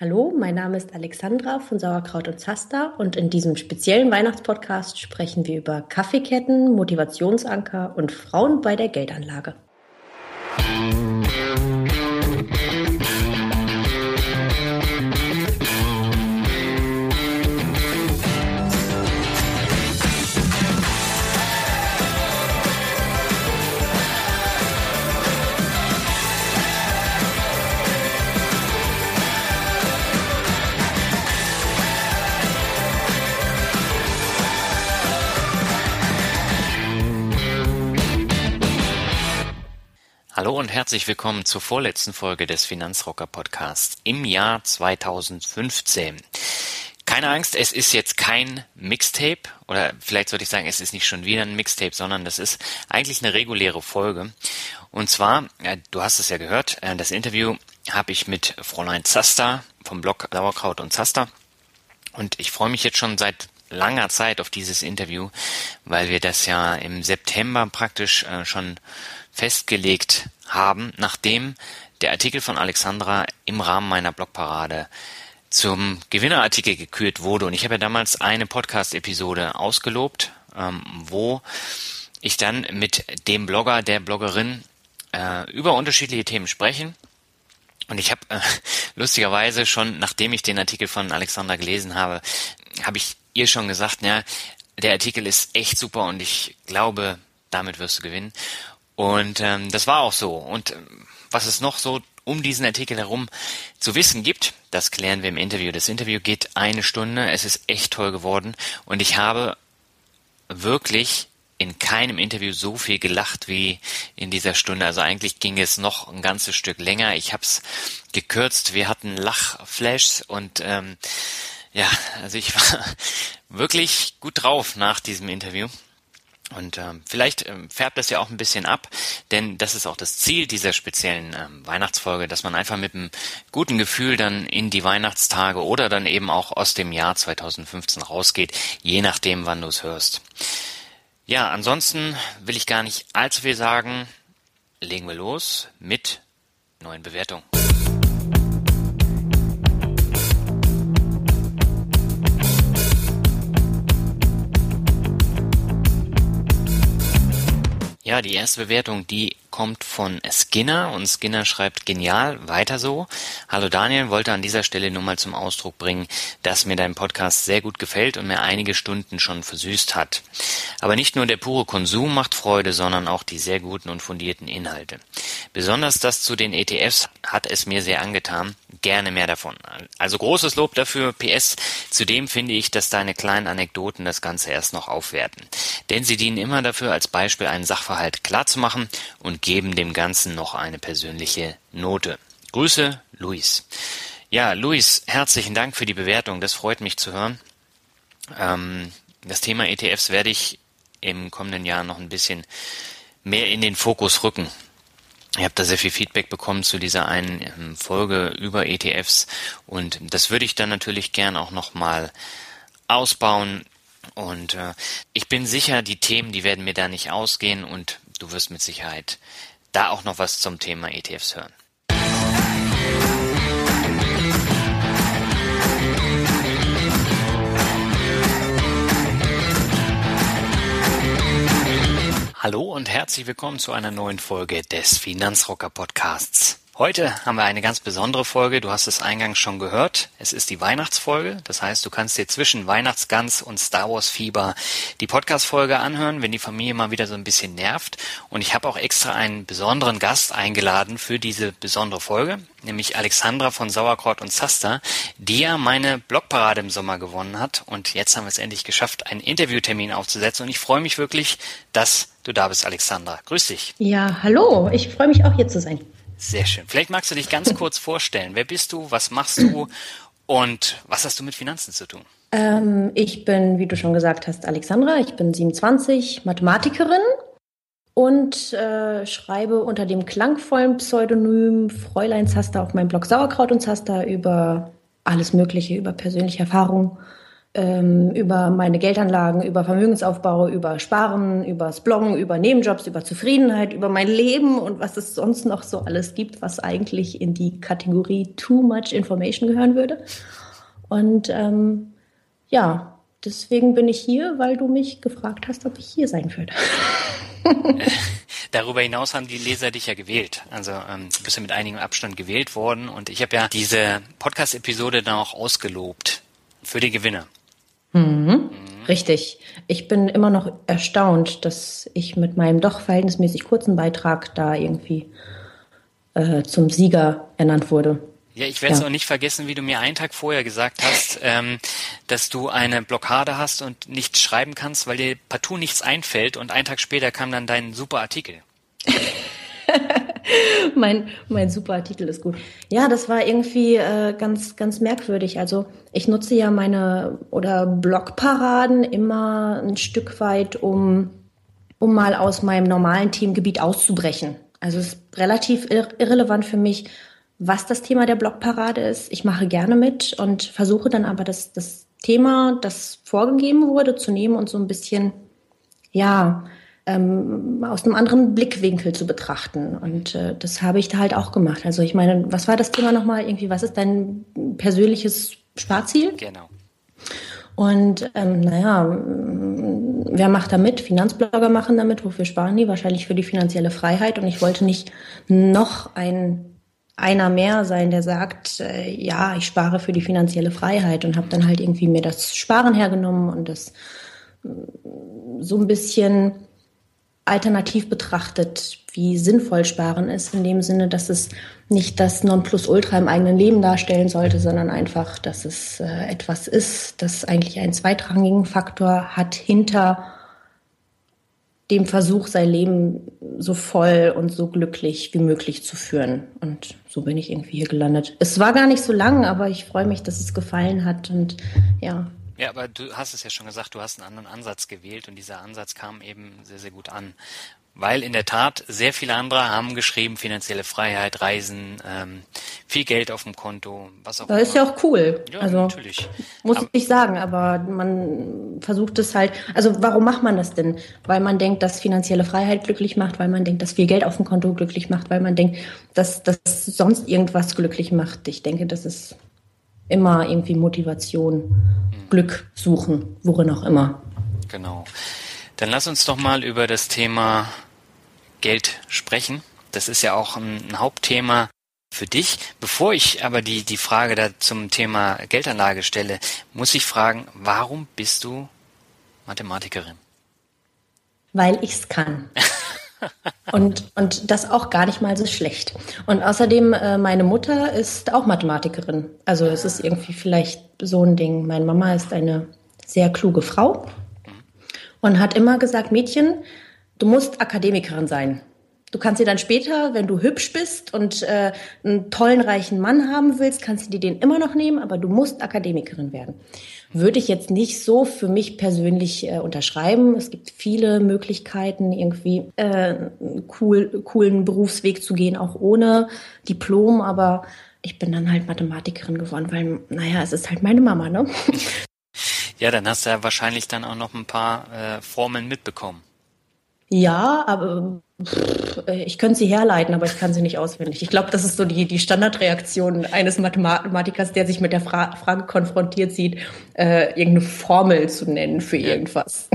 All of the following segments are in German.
Hallo, mein Name ist Alexandra von Sauerkraut und Zaster und in diesem speziellen Weihnachtspodcast sprechen wir über Kaffeeketten, Motivationsanker und Frauen bei der Geldanlage. Hallo und herzlich willkommen zur vorletzten Folge des Finanzrocker Podcasts im Jahr 2015. Keine Angst, es ist jetzt kein Mixtape oder vielleicht sollte ich sagen, es ist nicht schon wieder ein Mixtape, sondern das ist eigentlich eine reguläre Folge. Und zwar, du hast es ja gehört, äh, das Interview habe ich mit Fräulein Zaster vom Blog Sauerkraut und Zaster. Und ich freue mich jetzt schon seit langer Zeit auf dieses Interview, weil wir das ja im September praktisch äh, schon festgelegt haben, nachdem der Artikel von Alexandra im Rahmen meiner Blogparade zum Gewinnerartikel gekürt wurde. Und ich habe ja damals eine Podcast-Episode ausgelobt, ähm, wo ich dann mit dem Blogger, der Bloggerin äh, über unterschiedliche Themen sprechen. Und ich habe äh, lustigerweise schon, nachdem ich den Artikel von Alexandra gelesen habe, habe ich ihr schon gesagt, ja, der Artikel ist echt super und ich glaube, damit wirst du gewinnen. Und ähm, das war auch so. Und ähm, was es noch so um diesen Artikel herum zu wissen gibt, das klären wir im Interview. Das Interview geht eine Stunde. Es ist echt toll geworden. Und ich habe wirklich in keinem Interview so viel gelacht wie in dieser Stunde. Also eigentlich ging es noch ein ganzes Stück länger. Ich habe es gekürzt. Wir hatten Lachflashs und ähm, ja, also ich war wirklich gut drauf nach diesem Interview. Und ähm, vielleicht ähm, färbt das ja auch ein bisschen ab, denn das ist auch das Ziel dieser speziellen ähm, Weihnachtsfolge, dass man einfach mit einem guten Gefühl dann in die Weihnachtstage oder dann eben auch aus dem Jahr 2015 rausgeht, je nachdem, wann du es hörst. Ja, ansonsten will ich gar nicht allzu viel sagen. Legen wir los mit neuen Bewertungen. Ja, die erste Bewertung, die kommt von Skinner und Skinner schreibt genial, weiter so. Hallo Daniel, wollte an dieser Stelle nur mal zum Ausdruck bringen, dass mir dein Podcast sehr gut gefällt und mir einige Stunden schon versüßt hat. Aber nicht nur der pure Konsum macht Freude, sondern auch die sehr guten und fundierten Inhalte. Besonders das zu den ETFs hat es mir sehr angetan. Gerne mehr davon. Also großes Lob dafür. PS. Zudem finde ich, dass deine kleinen Anekdoten das Ganze erst noch aufwerten. Denn sie dienen immer dafür, als Beispiel einen Sachverhalt klarzumachen und geben dem Ganzen noch eine persönliche Note. Grüße, Luis. Ja, Luis, herzlichen Dank für die Bewertung. Das freut mich zu hören. Ähm, das Thema ETFs werde ich im kommenden Jahr noch ein bisschen mehr in den Fokus rücken. Ich habe da sehr viel Feedback bekommen zu dieser einen ähm, Folge über ETFs und das würde ich dann natürlich gern auch nochmal ausbauen. Und äh, ich bin sicher, die Themen, die werden mir da nicht ausgehen und du wirst mit Sicherheit da auch noch was zum Thema ETFs hören. Hallo und herzlich willkommen zu einer neuen Folge des Finanzrocker Podcasts. Heute haben wir eine ganz besondere Folge. Du hast es eingangs schon gehört. Es ist die Weihnachtsfolge. Das heißt, du kannst dir zwischen Weihnachtsgans und Star Wars Fieber die Podcast-Folge anhören, wenn die Familie mal wieder so ein bisschen nervt. Und ich habe auch extra einen besonderen Gast eingeladen für diese besondere Folge, nämlich Alexandra von Sauerkraut und Zaster, die ja meine Blogparade im Sommer gewonnen hat. Und jetzt haben wir es endlich geschafft, einen Interviewtermin aufzusetzen. Und ich freue mich wirklich, dass du da bist, Alexandra. Grüß dich. Ja, hallo. Ich freue mich auch hier zu sein. Sehr schön. Vielleicht magst du dich ganz kurz vorstellen. Wer bist du? Was machst du? Und was hast du mit Finanzen zu tun? Ähm, ich bin, wie du schon gesagt hast, Alexandra. Ich bin 27, Mathematikerin und äh, schreibe unter dem klangvollen Pseudonym Fräulein Zaster auf meinem Blog Sauerkraut und Zaster über alles Mögliche, über persönliche Erfahrungen, ähm, über meine Geldanlagen, über Vermögensaufbau, über Sparen, übers Bloggen, über Nebenjobs, über Zufriedenheit, über mein Leben und was es sonst noch so alles gibt, was eigentlich in die Kategorie Too Much Information gehören würde. Und ähm, ja, deswegen bin ich hier, weil du mich gefragt hast, ob ich hier sein würde. Darüber hinaus haben die Leser dich ja gewählt. Also ähm, du bist ja mit einigem Abstand gewählt worden und ich habe ja diese Podcast-Episode dann auch ausgelobt für die Gewinner. Mhm. Mhm. Richtig. Ich bin immer noch erstaunt, dass ich mit meinem doch verhältnismäßig kurzen Beitrag da irgendwie äh, zum Sieger ernannt wurde. Ja, ich werde es ja. auch nicht vergessen, wie du mir einen Tag vorher gesagt hast, ähm, dass du eine Blockade hast und nichts schreiben kannst, weil dir partout nichts einfällt und einen Tag später kam dann dein super Artikel. mein, mein super Artikel ist gut. Ja, das war irgendwie äh, ganz, ganz merkwürdig. Also ich nutze ja meine oder Blogparaden immer ein Stück weit, um, um mal aus meinem normalen Themengebiet auszubrechen. Also es ist relativ irre irrelevant für mich, was das Thema der Blogparade ist. Ich mache gerne mit und versuche dann aber das, das Thema, das vorgegeben wurde, zu nehmen und so ein bisschen, ja, ähm, aus einem anderen Blickwinkel zu betrachten. Und äh, das habe ich da halt auch gemacht. Also ich meine, was war das Thema nochmal? Irgendwie, was ist dein persönliches Sparziel? Genau. Und ähm, naja, wer macht da mit? Finanzblogger machen damit. Wofür sparen die? Wahrscheinlich für die finanzielle Freiheit. Und ich wollte nicht noch ein einer mehr sein, der sagt, äh, ja, ich spare für die finanzielle Freiheit und habe dann halt irgendwie mir das Sparen hergenommen und das äh, so ein bisschen alternativ betrachtet, wie sinnvoll Sparen ist, in dem Sinne, dass es nicht das Nonplusultra im eigenen Leben darstellen sollte, sondern einfach, dass es äh, etwas ist, das eigentlich einen zweitrangigen Faktor hat hinter dem Versuch, sein Leben so voll und so glücklich wie möglich zu führen. Und so bin ich irgendwie hier gelandet. Es war gar nicht so lang, aber ich freue mich, dass es gefallen hat und ja. Ja, aber du hast es ja schon gesagt, du hast einen anderen Ansatz gewählt und dieser Ansatz kam eben sehr, sehr gut an weil in der Tat sehr viele andere haben geschrieben, finanzielle Freiheit, Reisen, ähm, viel Geld auf dem Konto, was auch das immer. Das ist ja auch cool. Ja, also, natürlich. Muss aber, ich sagen, aber man versucht es halt, also warum macht man das denn? Weil man denkt, dass finanzielle Freiheit glücklich macht, weil man denkt, dass viel Geld auf dem Konto glücklich macht, weil man denkt, dass das sonst irgendwas glücklich macht. Ich denke, das ist immer irgendwie Motivation, mhm. Glück suchen, worin auch immer. Genau. Dann lass uns doch mal über das Thema Geld sprechen. Das ist ja auch ein, ein Hauptthema für dich. Bevor ich aber die, die Frage da zum Thema Geldanlage stelle, muss ich fragen, warum bist du Mathematikerin? Weil ich es kann. und, und das auch gar nicht mal so schlecht. Und außerdem, äh, meine Mutter ist auch Mathematikerin. Also es ist irgendwie vielleicht so ein Ding. Meine Mama ist eine sehr kluge Frau und hat immer gesagt, Mädchen, du musst Akademikerin sein. Du kannst dir dann später, wenn du hübsch bist und äh, einen tollen, reichen Mann haben willst, kannst du dir den immer noch nehmen, aber du musst Akademikerin werden. Würde ich jetzt nicht so für mich persönlich äh, unterschreiben. Es gibt viele Möglichkeiten, irgendwie äh, cool, coolen Berufsweg zu gehen, auch ohne Diplom, aber ich bin dann halt Mathematikerin geworden, weil, naja, es ist halt meine Mama, ne? Ja, dann hast du ja wahrscheinlich dann auch noch ein paar äh, Formeln mitbekommen. Ja, aber pff, ich könnte sie herleiten, aber ich kann sie nicht auswendig. Ich glaube, das ist so die, die Standardreaktion eines Mathematikers, der sich mit der Fra Frage konfrontiert sieht, äh, irgendeine Formel zu nennen für irgendwas.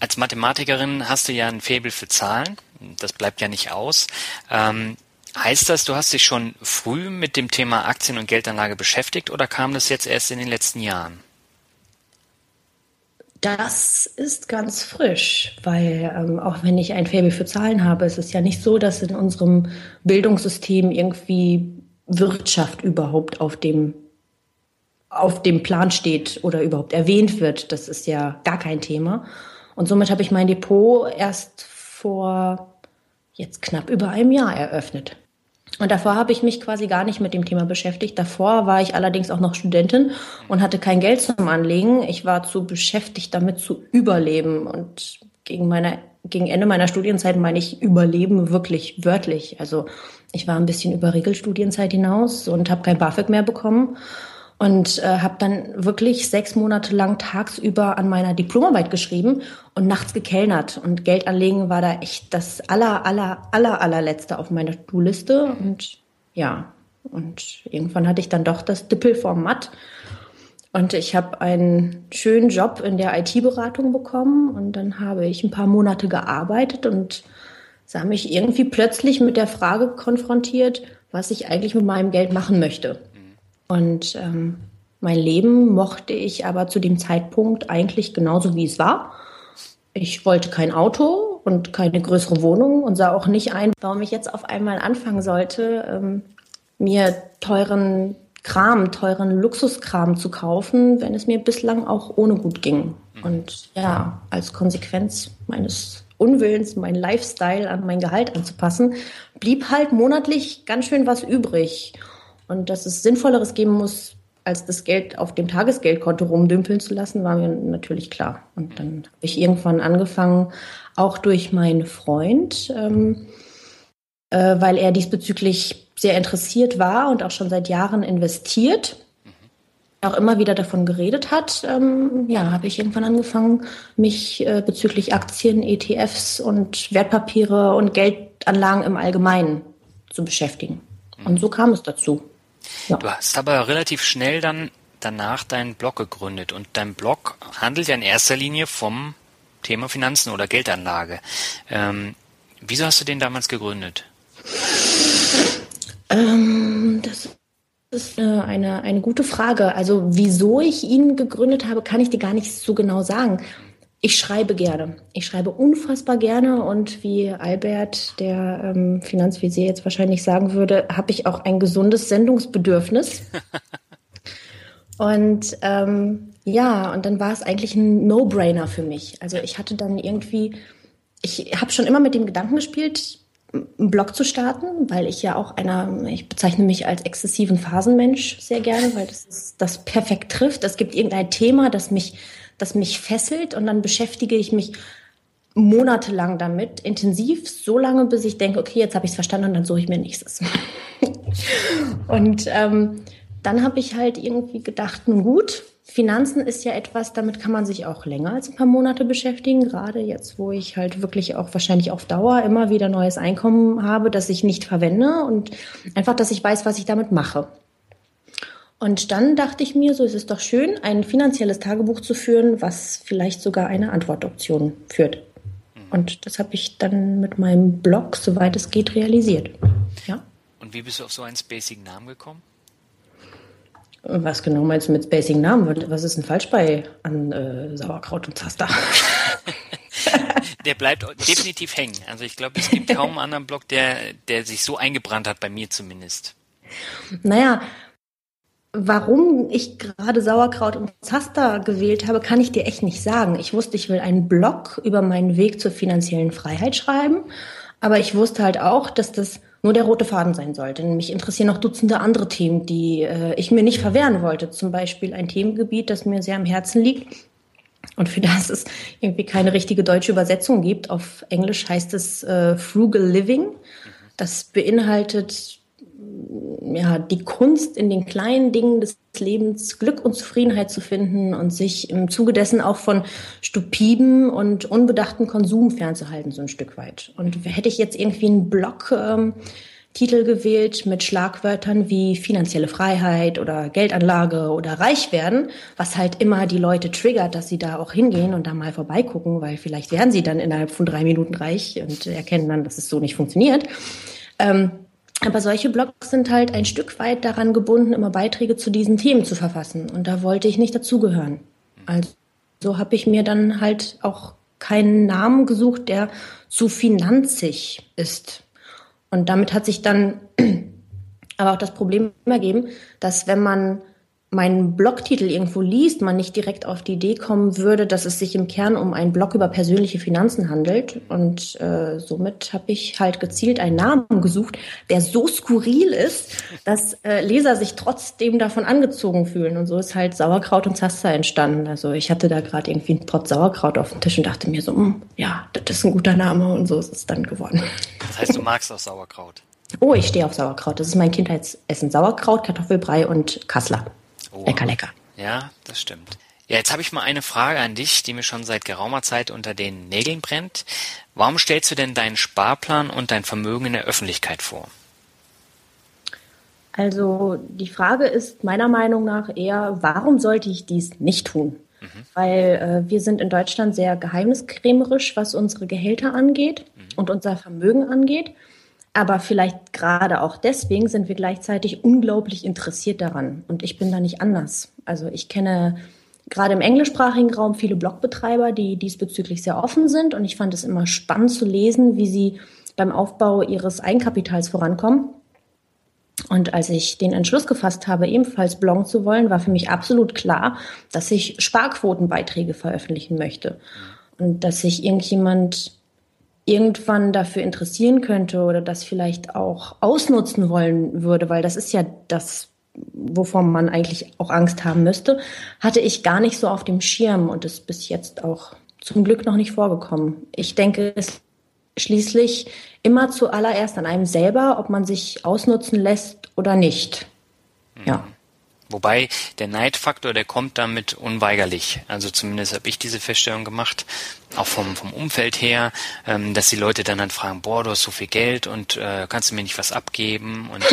Als Mathematikerin hast du ja ein Faible für Zahlen. Das bleibt ja nicht aus. Ähm, heißt das, du hast dich schon früh mit dem Thema Aktien und Geldanlage beschäftigt oder kam das jetzt erst in den letzten Jahren? Das ist ganz frisch, weil ähm, auch wenn ich ein Faible für Zahlen habe, ist es ja nicht so, dass in unserem Bildungssystem irgendwie Wirtschaft überhaupt auf dem auf dem Plan steht oder überhaupt erwähnt wird. Das ist ja gar kein Thema. Und somit habe ich mein Depot erst vor jetzt knapp über einem Jahr eröffnet. Und davor habe ich mich quasi gar nicht mit dem Thema beschäftigt. Davor war ich allerdings auch noch Studentin und hatte kein Geld zum Anlegen. Ich war zu beschäftigt, damit zu überleben. Und gegen, meine, gegen Ende meiner Studienzeit meine ich Überleben wirklich wörtlich. Also ich war ein bisschen über Regelstudienzeit hinaus und habe kein BAföG mehr bekommen und äh, habe dann wirklich sechs Monate lang tagsüber an meiner Diplomarbeit geschrieben und nachts gekellnert. Und Geld anlegen war da echt das aller, aller, aller, allerletzte auf meiner To-Liste. Und ja, und irgendwann hatte ich dann doch das Dippel vom Matt. Und ich habe einen schönen Job in der IT-Beratung bekommen. Und dann habe ich ein paar Monate gearbeitet und sah mich irgendwie plötzlich mit der Frage konfrontiert, was ich eigentlich mit meinem Geld machen möchte. Und ähm, mein Leben mochte ich aber zu dem Zeitpunkt eigentlich genauso, wie es war. Ich wollte kein Auto und keine größere Wohnung und sah auch nicht ein, warum ich jetzt auf einmal anfangen sollte, ähm, mir teuren Kram, teuren Luxuskram zu kaufen, wenn es mir bislang auch ohne gut ging. Und ja, als Konsequenz meines Unwillens, meinen Lifestyle an mein Gehalt anzupassen, blieb halt monatlich ganz schön was übrig und dass es Sinnvolleres geben muss, als das Geld auf dem Tagesgeldkonto rumdümpeln zu lassen, war mir natürlich klar. Und dann habe ich irgendwann angefangen, auch durch meinen Freund, ähm, äh, weil er diesbezüglich sehr interessiert war und auch schon seit Jahren investiert, auch immer wieder davon geredet hat, ähm, ja, habe ich irgendwann angefangen, mich äh, bezüglich Aktien, ETFs und Wertpapiere und Geldanlagen im Allgemeinen zu beschäftigen. Und so kam es dazu. Ja. Du hast aber relativ schnell dann danach deinen Blog gegründet und dein Blog handelt ja in erster Linie vom Thema Finanzen oder Geldanlage. Ähm, wieso hast du den damals gegründet? Ähm, das ist äh, eine, eine gute Frage. Also wieso ich ihn gegründet habe, kann ich dir gar nicht so genau sagen. Ich schreibe gerne. Ich schreibe unfassbar gerne und wie Albert, der ähm, Finanzvisier jetzt wahrscheinlich sagen würde, habe ich auch ein gesundes Sendungsbedürfnis. und ähm, ja, und dann war es eigentlich ein No-Brainer für mich. Also ich hatte dann irgendwie, ich habe schon immer mit dem Gedanken gespielt, einen Blog zu starten, weil ich ja auch einer, ich bezeichne mich als exzessiven Phasenmensch sehr gerne, weil das das perfekt trifft. Es gibt irgendein Thema, das mich das mich fesselt und dann beschäftige ich mich monatelang damit, intensiv, so lange, bis ich denke, okay, jetzt habe ich es verstanden und dann suche ich mir nächstes. und ähm, dann habe ich halt irgendwie gedacht, nun gut, Finanzen ist ja etwas, damit kann man sich auch länger als ein paar Monate beschäftigen, gerade jetzt, wo ich halt wirklich auch wahrscheinlich auf Dauer immer wieder neues Einkommen habe, das ich nicht verwende und einfach, dass ich weiß, was ich damit mache. Und dann dachte ich mir, so ist es doch schön, ein finanzielles Tagebuch zu führen, was vielleicht sogar eine Antwortoption führt. Mhm. Und das habe ich dann mit meinem Blog, soweit es geht, realisiert. Ja. Und wie bist du auf so einen spacigen Namen gekommen? Was genau meinst du mit spacigen Namen? Was ist denn falsch bei an äh, Sauerkraut und Zaster? der bleibt definitiv hängen. Also ich glaube, es gibt kaum einen anderen Blog, der, der sich so eingebrannt hat, bei mir zumindest. Naja, Warum ich gerade Sauerkraut und Zaster gewählt habe, kann ich dir echt nicht sagen. Ich wusste, ich will einen Blog über meinen Weg zur finanziellen Freiheit schreiben, aber ich wusste halt auch, dass das nur der rote Faden sein sollte. Mich interessieren noch Dutzende andere Themen, die äh, ich mir nicht verwehren wollte. Zum Beispiel ein Themengebiet, das mir sehr am Herzen liegt und für das es irgendwie keine richtige deutsche Übersetzung gibt. Auf Englisch heißt es äh, Frugal Living. Das beinhaltet ja, die Kunst in den kleinen Dingen des Lebens Glück und Zufriedenheit zu finden und sich im Zuge dessen auch von stupiden und unbedachten Konsum fernzuhalten, so ein Stück weit. Und hätte ich jetzt irgendwie einen Blog, ähm, Titel gewählt mit Schlagwörtern wie finanzielle Freiheit oder Geldanlage oder reich werden, was halt immer die Leute triggert, dass sie da auch hingehen und da mal vorbeigucken, weil vielleicht werden sie dann innerhalb von drei Minuten reich und erkennen dann, dass es so nicht funktioniert. Ähm, aber solche Blogs sind halt ein Stück weit daran gebunden, immer Beiträge zu diesen Themen zu verfassen. Und da wollte ich nicht dazugehören. Also so habe ich mir dann halt auch keinen Namen gesucht, der zu finanzig ist. Und damit hat sich dann aber auch das Problem ergeben, dass wenn man meinen Blogtitel irgendwo liest, man nicht direkt auf die Idee kommen würde, dass es sich im Kern um einen Blog über persönliche Finanzen handelt. Und äh, somit habe ich halt gezielt einen Namen gesucht, der so skurril ist, dass äh, Leser sich trotzdem davon angezogen fühlen. Und so ist halt Sauerkraut und Zaster entstanden. Also ich hatte da gerade irgendwie einen Pot Sauerkraut auf dem Tisch und dachte mir so, hm, ja, das ist ein guter Name und so ist es dann geworden. Das heißt, du magst auch Sauerkraut? Oh, ich stehe auf Sauerkraut. Das ist mein Kindheitsessen. Sauerkraut, Kartoffelbrei und Kassler. Oh. Lecker, lecker. Ja, das stimmt. Ja, jetzt habe ich mal eine Frage an dich, die mir schon seit geraumer Zeit unter den Nägeln brennt. Warum stellst du denn deinen Sparplan und dein Vermögen in der Öffentlichkeit vor? Also die Frage ist meiner Meinung nach eher, warum sollte ich dies nicht tun? Mhm. Weil äh, wir sind in Deutschland sehr geheimniskrämerisch, was unsere Gehälter angeht mhm. und unser Vermögen angeht. Aber vielleicht gerade auch deswegen sind wir gleichzeitig unglaublich interessiert daran. Und ich bin da nicht anders. Also ich kenne gerade im englischsprachigen Raum viele Blogbetreiber, die diesbezüglich sehr offen sind. Und ich fand es immer spannend zu lesen, wie sie beim Aufbau ihres Eigenkapitals vorankommen. Und als ich den Entschluss gefasst habe, ebenfalls bloggen zu wollen, war für mich absolut klar, dass ich Sparquotenbeiträge veröffentlichen möchte. Und dass sich irgendjemand irgendwann dafür interessieren könnte oder das vielleicht auch ausnutzen wollen würde, weil das ist ja das, wovon man eigentlich auch Angst haben müsste, hatte ich gar nicht so auf dem Schirm und ist bis jetzt auch zum Glück noch nicht vorgekommen. Ich denke, es schließlich immer zuallererst an einem selber, ob man sich ausnutzen lässt oder nicht. Ja. Wobei der Neidfaktor, der kommt damit unweigerlich. Also zumindest habe ich diese Feststellung gemacht, auch vom, vom Umfeld her, ähm, dass die Leute dann halt fragen, boah, du hast so viel Geld und äh, kannst du mir nicht was abgeben? Und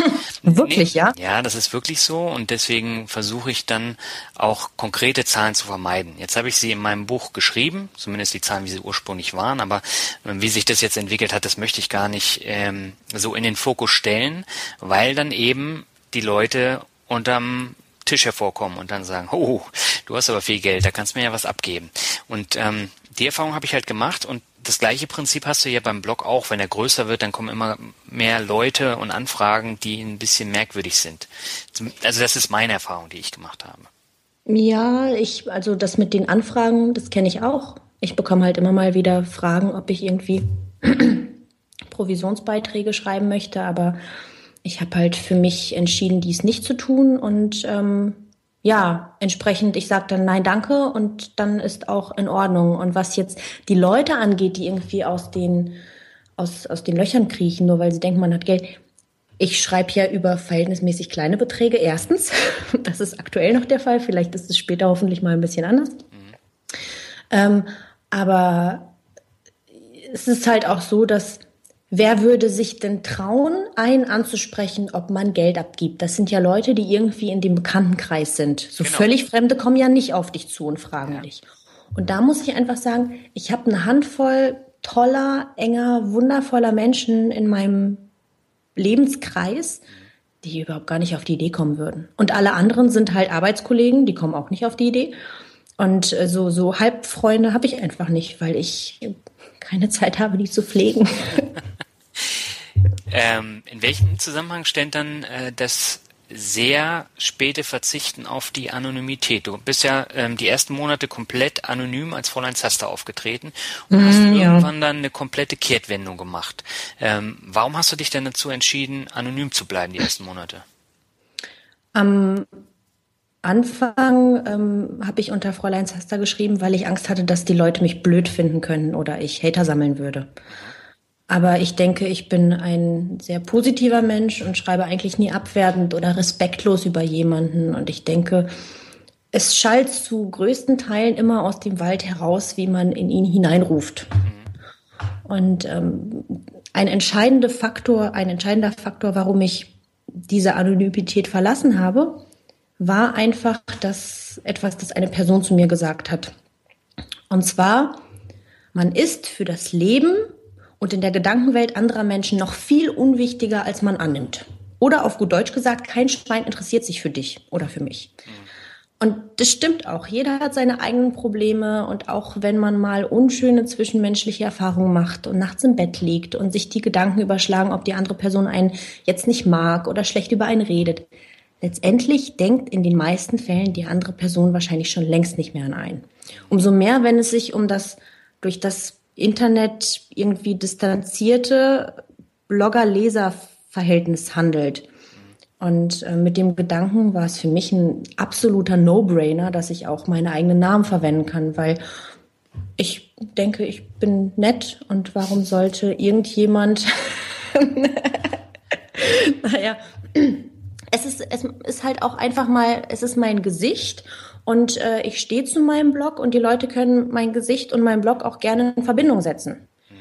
wirklich, nee, ja? Ja, das ist wirklich so und deswegen versuche ich dann auch konkrete Zahlen zu vermeiden. Jetzt habe ich sie in meinem Buch geschrieben, zumindest die Zahlen, wie sie ursprünglich waren, aber äh, wie sich das jetzt entwickelt hat, das möchte ich gar nicht ähm, so in den Fokus stellen, weil dann eben die Leute unterm Tisch hervorkommen und dann sagen, oh, du hast aber viel Geld, da kannst du mir ja was abgeben. Und ähm, die Erfahrung habe ich halt gemacht und das gleiche Prinzip hast du ja beim Blog auch. Wenn er größer wird, dann kommen immer mehr Leute und Anfragen, die ein bisschen merkwürdig sind. Also das ist meine Erfahrung, die ich gemacht habe. Ja, ich, also das mit den Anfragen, das kenne ich auch. Ich bekomme halt immer mal wieder Fragen, ob ich irgendwie Provisionsbeiträge schreiben möchte, aber ich habe halt für mich entschieden, dies nicht zu tun und ähm, ja, entsprechend, ich sage dann nein, danke und dann ist auch in Ordnung. Und was jetzt die Leute angeht, die irgendwie aus den, aus, aus den Löchern kriechen, nur weil sie denken, man hat Geld. Ich schreibe ja über verhältnismäßig kleine Beträge. Erstens, das ist aktuell noch der Fall. Vielleicht ist es später hoffentlich mal ein bisschen anders. Mhm. Ähm, aber es ist halt auch so, dass Wer würde sich denn trauen, einen anzusprechen, ob man Geld abgibt? Das sind ja Leute, die irgendwie in dem Bekanntenkreis sind. So genau. völlig Fremde kommen ja nicht auf dich zu und fragen ja. dich. Und da muss ich einfach sagen, ich habe eine Handvoll toller, enger, wundervoller Menschen in meinem Lebenskreis, die überhaupt gar nicht auf die Idee kommen würden. Und alle anderen sind halt Arbeitskollegen, die kommen auch nicht auf die Idee. Und äh, so, so Halbfreunde habe ich einfach nicht, weil ich keine Zeit habe, die zu pflegen. Ähm, in welchem Zusammenhang stellt dann äh, das sehr späte Verzichten auf die Anonymität. Du bist ja ähm, die ersten Monate komplett anonym als Fräulein Zaster aufgetreten und mm, hast ja. irgendwann dann eine komplette Kehrtwendung gemacht. Ähm, warum hast du dich denn dazu entschieden, anonym zu bleiben die ersten Monate? Am Anfang ähm, habe ich unter Fräulein Zaster geschrieben, weil ich Angst hatte, dass die Leute mich blöd finden können oder ich Hater sammeln würde. Aber ich denke, ich bin ein sehr positiver Mensch und schreibe eigentlich nie abwertend oder respektlos über jemanden. Und ich denke, es schallt zu größten Teilen immer aus dem Wald heraus, wie man in ihn hineinruft. Und ähm, ein entscheidender Faktor, ein entscheidender Faktor, warum ich diese Anonymität verlassen habe, war einfach das etwas, das eine Person zu mir gesagt hat. Und zwar, man ist für das Leben und in der Gedankenwelt anderer Menschen noch viel unwichtiger, als man annimmt. Oder auf gut Deutsch gesagt, kein Schwein interessiert sich für dich oder für mich. Und das stimmt auch. Jeder hat seine eigenen Probleme und auch wenn man mal unschöne zwischenmenschliche Erfahrungen macht und nachts im Bett liegt und sich die Gedanken überschlagen, ob die andere Person einen jetzt nicht mag oder schlecht über einen redet, letztendlich denkt in den meisten Fällen die andere Person wahrscheinlich schon längst nicht mehr an einen. Umso mehr, wenn es sich um das durch das Internet irgendwie distanzierte Blogger-Leser-Verhältnis handelt. Und äh, mit dem Gedanken war es für mich ein absoluter No-Brainer, dass ich auch meine eigenen Namen verwenden kann, weil ich denke, ich bin nett und warum sollte irgendjemand, naja, es ist, es ist halt auch einfach mal, es ist mein Gesicht und äh, ich stehe zu meinem Blog und die Leute können mein Gesicht und meinen Blog auch gerne in Verbindung setzen. Mhm.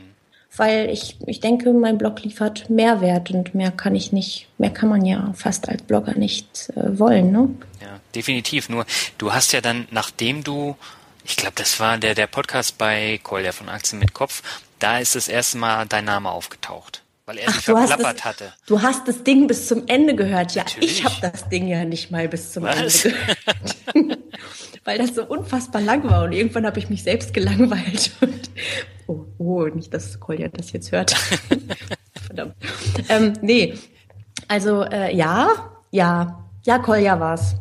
Weil ich, ich denke, mein Blog liefert Mehrwert und mehr kann ich nicht, mehr kann man ja fast als Blogger nicht äh, wollen, ne? Ja, definitiv. Nur du hast ja dann, nachdem du, ich glaube, das war der, der Podcast bei Kolja von Aktien mit Kopf, da ist das erste Mal dein Name aufgetaucht weil er sich verplappert das, hatte. Du hast das Ding bis zum Ende gehört. Ja, Natürlich. ich habe das Ding ja nicht mal bis zum Was? Ende gehört. weil das so unfassbar lang war und irgendwann habe ich mich selbst gelangweilt. Und, oh, oh, nicht, dass Kolja das jetzt hört. Verdammt. Ähm, nee, also äh, ja, ja, ja, Kolja war's.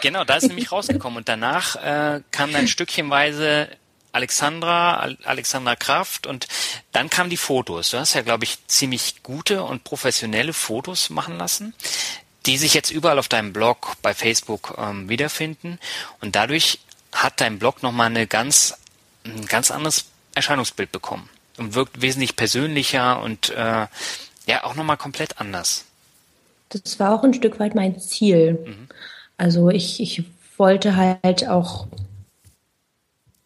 Genau, da ist nämlich rausgekommen und danach äh, kam dann stückchenweise Alexandra, Alexandra Kraft und dann kamen die Fotos. Du hast ja, glaube ich, ziemlich gute und professionelle Fotos machen lassen, die sich jetzt überall auf deinem Blog, bei Facebook ähm, wiederfinden. Und dadurch hat dein Blog nochmal eine ganz, ein ganz anderes Erscheinungsbild bekommen und wirkt wesentlich persönlicher und äh, ja auch nochmal komplett anders. Das war auch ein Stück weit mein Ziel. Mhm. Also ich, ich wollte halt auch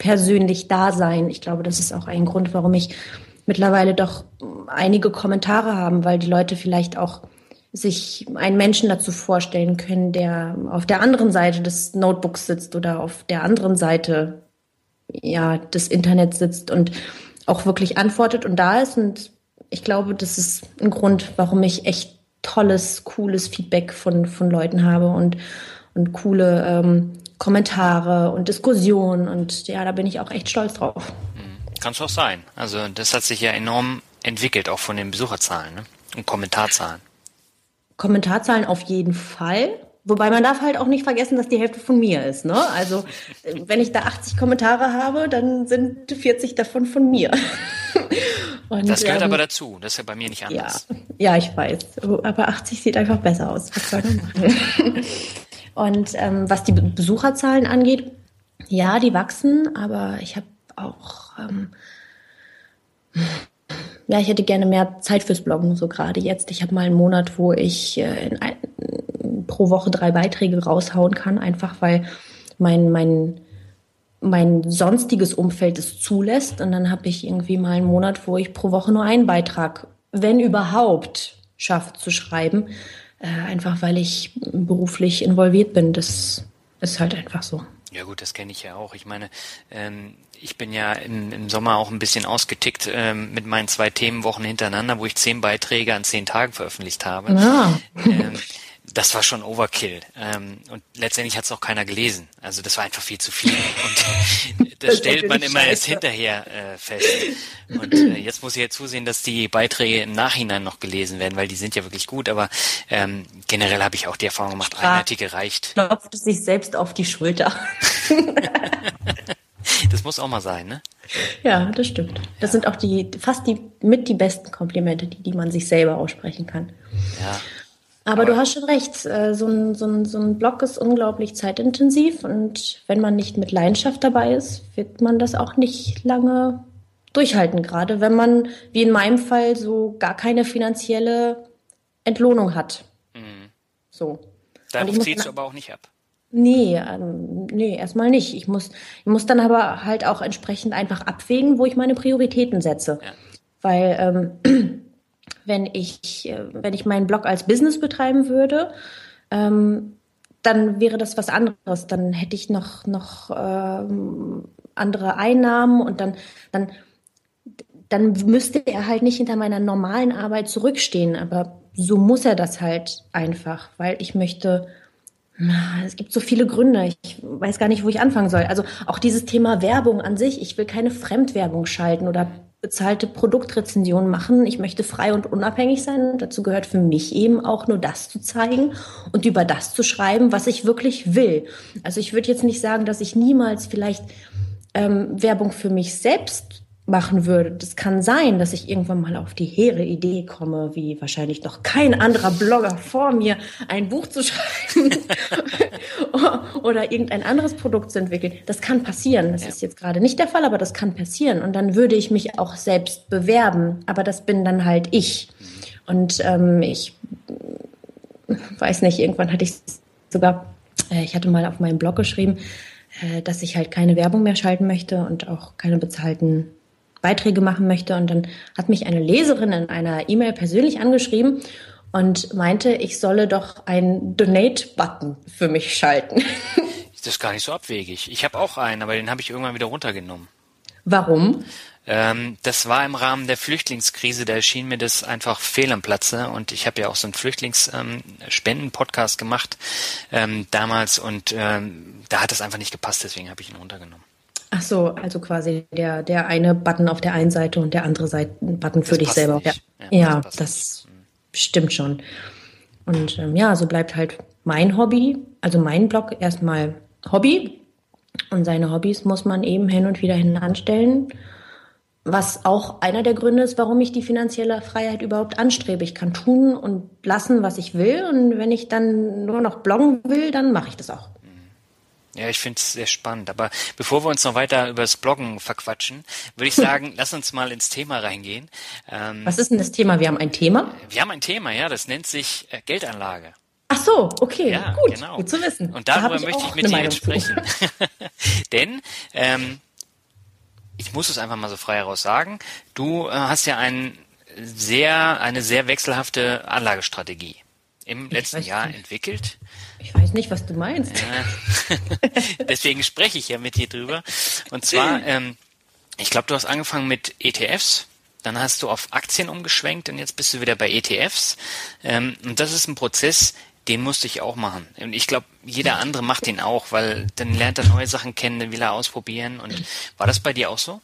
persönlich da sein. Ich glaube, das ist auch ein Grund, warum ich mittlerweile doch einige Kommentare haben, weil die Leute vielleicht auch sich einen Menschen dazu vorstellen können, der auf der anderen Seite des Notebooks sitzt oder auf der anderen Seite ja, des Internets sitzt und auch wirklich antwortet und da ist. Und ich glaube, das ist ein Grund, warum ich echt tolles, cooles Feedback von, von Leuten habe und, und coole ähm, Kommentare und Diskussionen und ja, da bin ich auch echt stolz drauf. Mhm. Kann es auch sein. Also das hat sich ja enorm entwickelt, auch von den Besucherzahlen ne? und Kommentarzahlen. Kommentarzahlen auf jeden Fall. Wobei man darf halt auch nicht vergessen, dass die Hälfte von mir ist. Ne? Also wenn ich da 80 Kommentare habe, dann sind 40 davon von mir. Und, das gehört ähm, aber dazu. Das ist ja bei mir nicht anders. Ja, ja ich weiß. Aber 80 sieht einfach besser aus. Was soll man machen? Und ähm, was die Besucherzahlen angeht, ja, die wachsen, aber ich habe auch, ähm, ja, ich hätte gerne mehr Zeit fürs Bloggen, so gerade jetzt. Ich habe mal einen Monat, wo ich äh, ein, pro Woche drei Beiträge raushauen kann, einfach weil mein, mein, mein sonstiges Umfeld es zulässt. Und dann habe ich irgendwie mal einen Monat, wo ich pro Woche nur einen Beitrag, wenn überhaupt, schaffe zu schreiben. Äh, einfach weil ich beruflich involviert bin. Das ist halt einfach so. Ja gut, das kenne ich ja auch. Ich meine, ähm, ich bin ja im, im Sommer auch ein bisschen ausgetickt ähm, mit meinen zwei Themenwochen hintereinander, wo ich zehn Beiträge an zehn Tagen veröffentlicht habe. Ja. Ähm, das war schon Overkill. Ähm, und letztendlich hat es auch keiner gelesen. Also das war einfach viel zu viel. Und das, das stellt man immer erst hinterher äh, fest. Und äh, jetzt muss ich ja zusehen, dass die Beiträge im Nachhinein noch gelesen werden, weil die sind ja wirklich gut. Aber ähm, generell habe ich auch die Erfahrung gemacht, ein Artikel reicht. Klopft sich selbst auf die Schulter. das muss auch mal sein, ne? Ja, das stimmt. Das ja. sind auch die fast die mit die besten Komplimente, die, die man sich selber aussprechen kann. Ja. Aber, du hast schon recht, äh, so ein, so, ein, so ein Blog ist unglaublich zeitintensiv und wenn man nicht mit Leidenschaft dabei ist, wird man das auch nicht lange durchhalten, gerade wenn man, wie in meinem Fall, so gar keine finanzielle Entlohnung hat. Mhm. So. Darauf ziehst du aber auch nicht ab. Nee, ähm, nee, erstmal nicht. Ich muss, ich muss dann aber halt auch entsprechend einfach abwägen, wo ich meine Prioritäten setze. Ja. Weil ähm, wenn ich, äh, wenn ich meinen Blog als Business betreiben würde, ähm, dann wäre das was anderes. Dann hätte ich noch, noch ähm, andere Einnahmen und dann, dann, dann müsste er halt nicht hinter meiner normalen Arbeit zurückstehen. Aber so muss er das halt einfach, weil ich möchte, es gibt so viele Gründe. Ich weiß gar nicht, wo ich anfangen soll. Also auch dieses Thema Werbung an sich. Ich will keine Fremdwerbung schalten oder bezahlte Produktrezension machen. Ich möchte frei und unabhängig sein. dazu gehört für mich eben auch nur das zu zeigen und über das zu schreiben, was ich wirklich will. Also ich würde jetzt nicht sagen, dass ich niemals vielleicht ähm, Werbung für mich selbst machen würde. Das kann sein, dass ich irgendwann mal auf die hehre Idee komme, wie wahrscheinlich noch kein anderer Blogger vor mir, ein Buch zu schreiben oder irgendein anderes Produkt zu entwickeln. Das kann passieren. Das ja. ist jetzt gerade nicht der Fall, aber das kann passieren. Und dann würde ich mich auch selbst bewerben. Aber das bin dann halt ich. Und ähm, ich weiß nicht, irgendwann hatte ich sogar, äh, ich hatte mal auf meinem Blog geschrieben, äh, dass ich halt keine Werbung mehr schalten möchte und auch keine bezahlten Beiträge machen möchte. Und dann hat mich eine Leserin in einer E-Mail persönlich angeschrieben und meinte, ich solle doch einen Donate-Button für mich schalten. Das ist gar nicht so abwegig. Ich habe auch einen, aber den habe ich irgendwann wieder runtergenommen. Warum? Ähm, das war im Rahmen der Flüchtlingskrise, da erschien mir das einfach fehl am Platze und ich habe ja auch so einen Flüchtlingsspenden-Podcast ähm, gemacht ähm, damals und ähm, da hat das einfach nicht gepasst, deswegen habe ich ihn runtergenommen. Ach so, also quasi der, der eine Button auf der einen Seite und der andere Seite Button für das dich selber. Nicht. Ja, ja, ja das, das stimmt schon. Und ähm, ja, so bleibt halt mein Hobby, also mein Blog erstmal Hobby. Und seine Hobbys muss man eben hin und wieder hin anstellen. Was auch einer der Gründe ist, warum ich die finanzielle Freiheit überhaupt anstrebe. Ich kann tun und lassen, was ich will. Und wenn ich dann nur noch bloggen will, dann mache ich das auch. Ja, ich finde es sehr spannend. Aber bevor wir uns noch weiter über das Bloggen verquatschen, würde ich sagen, lass uns mal ins Thema reingehen. Ähm, Was ist denn das Thema? Wir haben ein Thema? Wir haben ein Thema, ja, das nennt sich äh, Geldanlage. Ach so, okay, ja, gut, genau. gut zu wissen. Und darüber da ich möchte ich mit dir jetzt sprechen. Denn ähm, ich muss es einfach mal so frei heraus sagen, du äh, hast ja ein sehr, eine sehr wechselhafte Anlagestrategie im letzten Jahr nicht. entwickelt. Ich weiß nicht, was du meinst. Ja. Deswegen spreche ich ja mit dir drüber. Und zwar, ähm, ich glaube, du hast angefangen mit ETFs. Dann hast du auf Aktien umgeschwenkt und jetzt bist du wieder bei ETFs. Ähm, und das ist ein Prozess, den musste ich auch machen. Und ich glaube, jeder andere macht den auch, weil dann lernt er neue Sachen kennen, dann will er ausprobieren. Und war das bei dir auch so?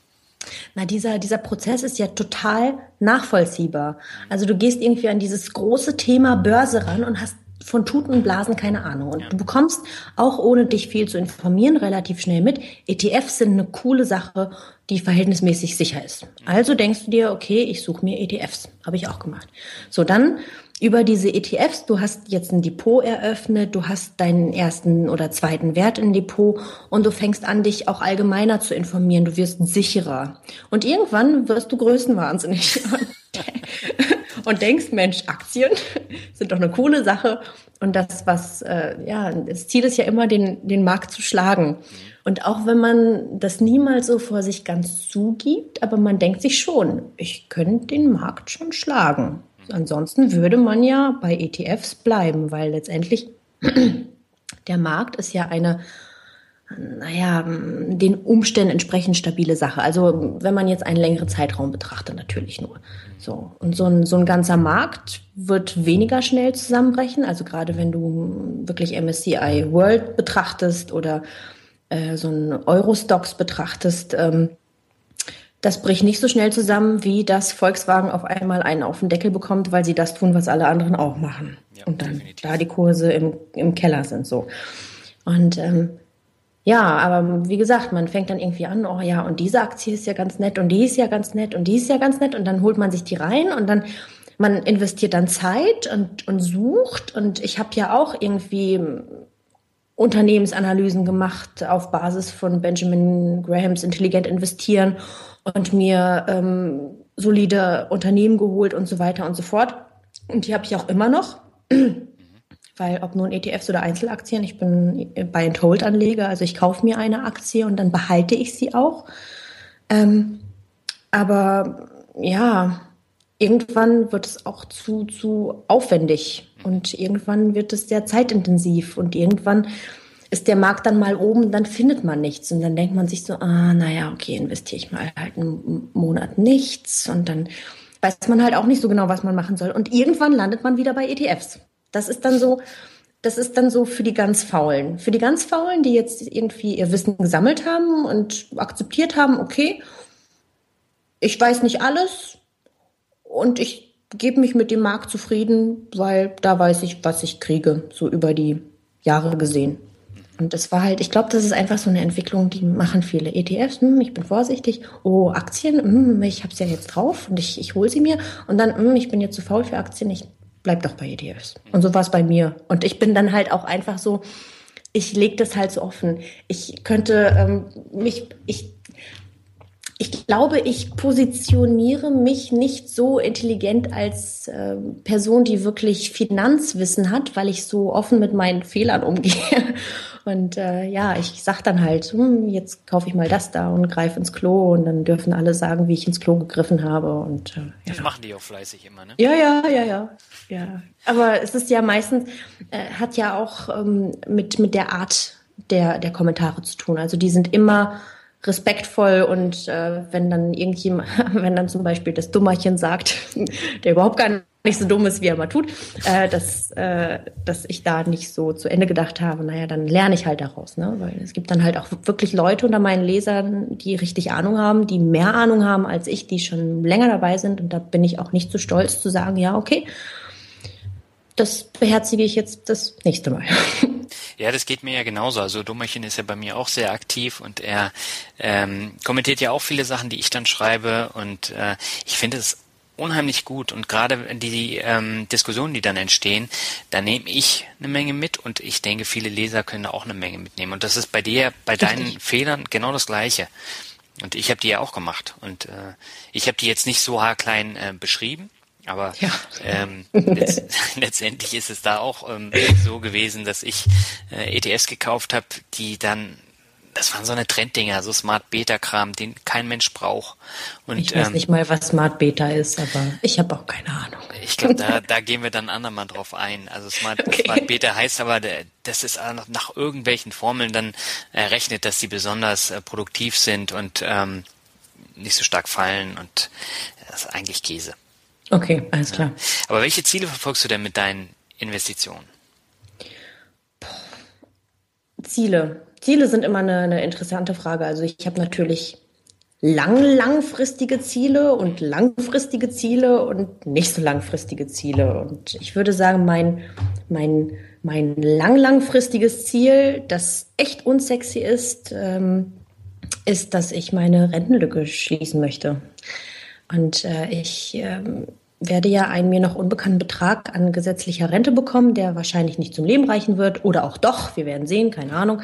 Na, dieser, dieser Prozess ist ja total nachvollziehbar. Also du gehst irgendwie an dieses große Thema Börse ran und hast von Tuten und Blasen keine Ahnung. Und du bekommst auch ohne dich viel zu informieren relativ schnell mit, ETFs sind eine coole Sache, die verhältnismäßig sicher ist. Also denkst du dir, okay, ich suche mir ETFs. Habe ich auch gemacht. So, dann über diese ETFs, du hast jetzt ein Depot eröffnet, du hast deinen ersten oder zweiten Wert im Depot und du fängst an, dich auch allgemeiner zu informieren. Du wirst sicherer. Und irgendwann wirst du größenwahnsinnig. und denkst, Mensch, Aktien sind doch eine coole Sache. Und das, was, äh, ja, das Ziel ist ja immer, den, den Markt zu schlagen. Und auch wenn man das niemals so vor sich ganz zugibt, aber man denkt sich schon, ich könnte den Markt schon schlagen. Ansonsten würde man ja bei ETFs bleiben, weil letztendlich der Markt ist ja eine naja, den Umständen entsprechend stabile Sache. Also wenn man jetzt einen längeren Zeitraum betrachtet, natürlich nur. So. Und so ein, so ein ganzer Markt wird weniger schnell zusammenbrechen. Also gerade wenn du wirklich MSCI World betrachtest oder äh, so ein Eurostox betrachtest, ähm, das bricht nicht so schnell zusammen, wie das Volkswagen auf einmal einen auf den Deckel bekommt, weil sie das tun, was alle anderen auch machen. Ja, und dann definitiv. da die Kurse im, im Keller sind so. Und ähm, ja, aber wie gesagt, man fängt dann irgendwie an, oh ja, und diese Aktie ist ja ganz nett und die ist ja ganz nett und die ist ja ganz nett und dann holt man sich die rein und dann man investiert dann Zeit und, und sucht und ich habe ja auch irgendwie Unternehmensanalysen gemacht auf Basis von Benjamin Grahams Intelligent investieren und mir ähm, solide Unternehmen geholt und so weiter und so fort. Und die habe ich auch immer noch. Weil ob nun ETFs oder Einzelaktien, ich bin bei and Hold Anleger, also ich kaufe mir eine Aktie und dann behalte ich sie auch. Ähm, aber ja, irgendwann wird es auch zu, zu aufwendig und irgendwann wird es sehr zeitintensiv und irgendwann ist der Markt dann mal oben, dann findet man nichts und dann denkt man sich so, ah, naja, okay, investiere ich mal halt einen Monat nichts und dann weiß man halt auch nicht so genau, was man machen soll und irgendwann landet man wieder bei ETFs. Das ist dann so, das ist dann so für die ganz Faulen. Für die ganz Faulen, die jetzt irgendwie ihr Wissen gesammelt haben und akzeptiert haben, okay, ich weiß nicht alles und ich gebe mich mit dem Markt zufrieden, weil da weiß ich, was ich kriege, so über die Jahre gesehen. Und das war halt, ich glaube, das ist einfach so eine Entwicklung, die machen viele ETFs. Hm, ich bin vorsichtig. Oh, Aktien, hm, ich habe es ja jetzt drauf und ich, ich hole sie mir. Und dann, hm, ich bin jetzt zu faul für Aktien, ich bleib doch bei ETFs. Und so war es bei mir. Und ich bin dann halt auch einfach so, ich lege das halt so offen. Ich könnte ähm, mich, ich ich glaube, ich positioniere mich nicht so intelligent als äh, Person, die wirklich Finanzwissen hat, weil ich so offen mit meinen Fehlern umgehe. Und äh, ja, ich sag dann halt, hm, jetzt kaufe ich mal das da und greife ins Klo und dann dürfen alle sagen, wie ich ins Klo gegriffen habe. Und, äh, ja. Das machen die auch fleißig immer, ne? Ja, ja, ja, ja. ja. Aber es ist ja meistens, äh, hat ja auch ähm, mit, mit der Art der, der Kommentare zu tun. Also die sind immer respektvoll und äh, wenn dann irgendjemand, wenn dann zum Beispiel das Dummerchen sagt, der überhaupt gar nicht so dumm ist, wie er mal tut, äh, dass, äh, dass ich da nicht so zu Ende gedacht habe, naja, dann lerne ich halt daraus, ne? Weil es gibt dann halt auch wirklich Leute unter meinen Lesern, die richtig Ahnung haben, die mehr Ahnung haben als ich, die schon länger dabei sind und da bin ich auch nicht so stolz zu sagen, ja, okay, das beherzige ich jetzt das nächste Mal. Ja, das geht mir ja genauso. Also Dummerchen ist ja bei mir auch sehr aktiv und er ähm, kommentiert ja auch viele Sachen, die ich dann schreibe und äh, ich finde es unheimlich gut und gerade die ähm, Diskussionen, die dann entstehen, da nehme ich eine Menge mit und ich denke, viele Leser können auch eine Menge mitnehmen. Und das ist bei dir, bei Richtig. deinen Fehlern genau das Gleiche. Und ich habe die ja auch gemacht. Und äh, ich habe die jetzt nicht so haarklein äh, beschrieben, aber ja. ähm, letzt, letztendlich ist es da auch ähm, so gewesen, dass ich äh, ETFs gekauft habe, die dann, das waren so eine Trenddinger, so Smart Beta Kram, den kein Mensch braucht. Und, ich weiß ähm, nicht mal, was Smart Beta ist, aber ich habe auch keine Ahnung. Ich glaube, da, da gehen wir dann andermal drauf ein. Also Smart, okay. Smart Beta heißt aber, das ist nach irgendwelchen Formeln dann errechnet, dass sie besonders äh, produktiv sind und ähm, nicht so stark fallen und das ist eigentlich Käse. Okay, alles klar. Aber welche Ziele verfolgst du denn mit deinen Investitionen? Ziele. Ziele sind immer eine, eine interessante Frage. Also ich habe natürlich lang, langfristige Ziele und langfristige Ziele und nicht so langfristige Ziele. Und ich würde sagen, mein, mein, mein lang, langfristiges Ziel, das echt unsexy ist, ähm, ist, dass ich meine Rentenlücke schließen möchte. Und äh, ich ähm, werde ja einen mir noch unbekannten Betrag an gesetzlicher Rente bekommen, der wahrscheinlich nicht zum Leben reichen wird oder auch doch, wir werden sehen, keine Ahnung.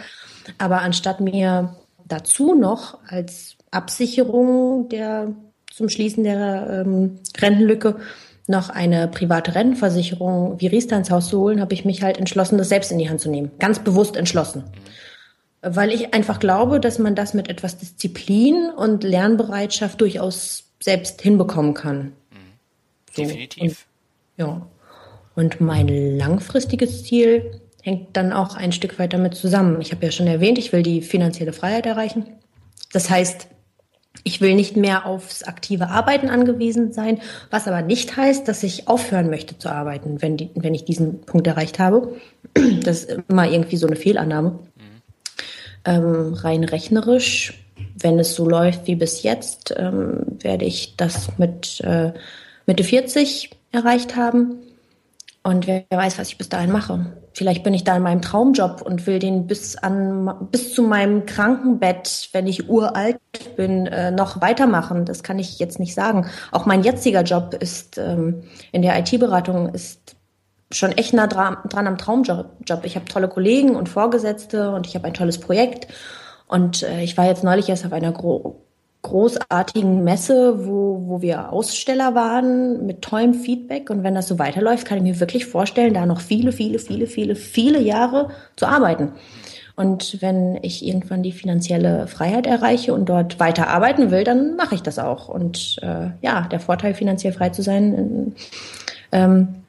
Aber anstatt mir dazu noch als Absicherung der zum Schließen der ähm, Rentenlücke noch eine private Rentenversicherung wie Riester ins Haus zu holen, habe ich mich halt entschlossen, das selbst in die Hand zu nehmen. Ganz bewusst entschlossen. Weil ich einfach glaube, dass man das mit etwas Disziplin und Lernbereitschaft durchaus selbst hinbekommen kann. So. Definitiv. Und, ja. Und mein langfristiges Ziel hängt dann auch ein Stück weit damit zusammen. Ich habe ja schon erwähnt, ich will die finanzielle Freiheit erreichen. Das heißt, ich will nicht mehr aufs aktive Arbeiten angewiesen sein, was aber nicht heißt, dass ich aufhören möchte zu arbeiten, wenn, die, wenn ich diesen Punkt erreicht habe. Das ist immer irgendwie so eine Fehlannahme. Mhm. Ähm, rein rechnerisch wenn es so läuft wie bis jetzt, ähm, werde ich das mit äh, Mitte 40 erreicht haben. Und wer, weiß, was ich bis dahin mache. Vielleicht bin ich da in meinem Traumjob und will den bis an bis zu meinem Krankenbett, wenn ich uralt bin, äh, noch weitermachen. Das kann ich jetzt nicht sagen. Auch mein jetziger Job ist ähm, in der IT-Beratung ist schon echt nah dran, dran am Traumjob. Ich habe tolle Kollegen und Vorgesetzte und ich habe ein tolles Projekt und äh, ich war jetzt neulich erst auf einer gro großartigen Messe, wo, wo wir Aussteller waren mit tollem Feedback. Und wenn das so weiterläuft, kann ich mir wirklich vorstellen, da noch viele, viele, viele, viele, viele Jahre zu arbeiten. Und wenn ich irgendwann die finanzielle Freiheit erreiche und dort weiter arbeiten will, dann mache ich das auch. Und äh, ja, der Vorteil, finanziell frei zu sein, ähm,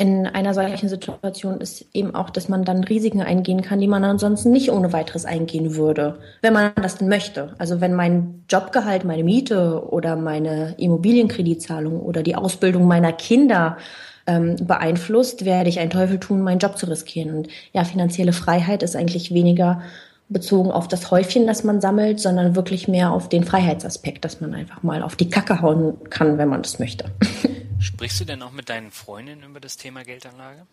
in einer solchen Situation ist eben auch, dass man dann Risiken eingehen kann, die man ansonsten nicht ohne weiteres eingehen würde, wenn man das denn möchte. Also wenn mein Jobgehalt, meine Miete oder meine Immobilienkreditzahlung oder die Ausbildung meiner Kinder ähm, beeinflusst, werde ich einen Teufel tun, meinen Job zu riskieren. Und ja, finanzielle Freiheit ist eigentlich weniger bezogen auf das Häufchen, das man sammelt, sondern wirklich mehr auf den Freiheitsaspekt, dass man einfach mal auf die Kacke hauen kann, wenn man das möchte. Sprichst du denn auch mit deinen Freundinnen über das Thema Geldanlage?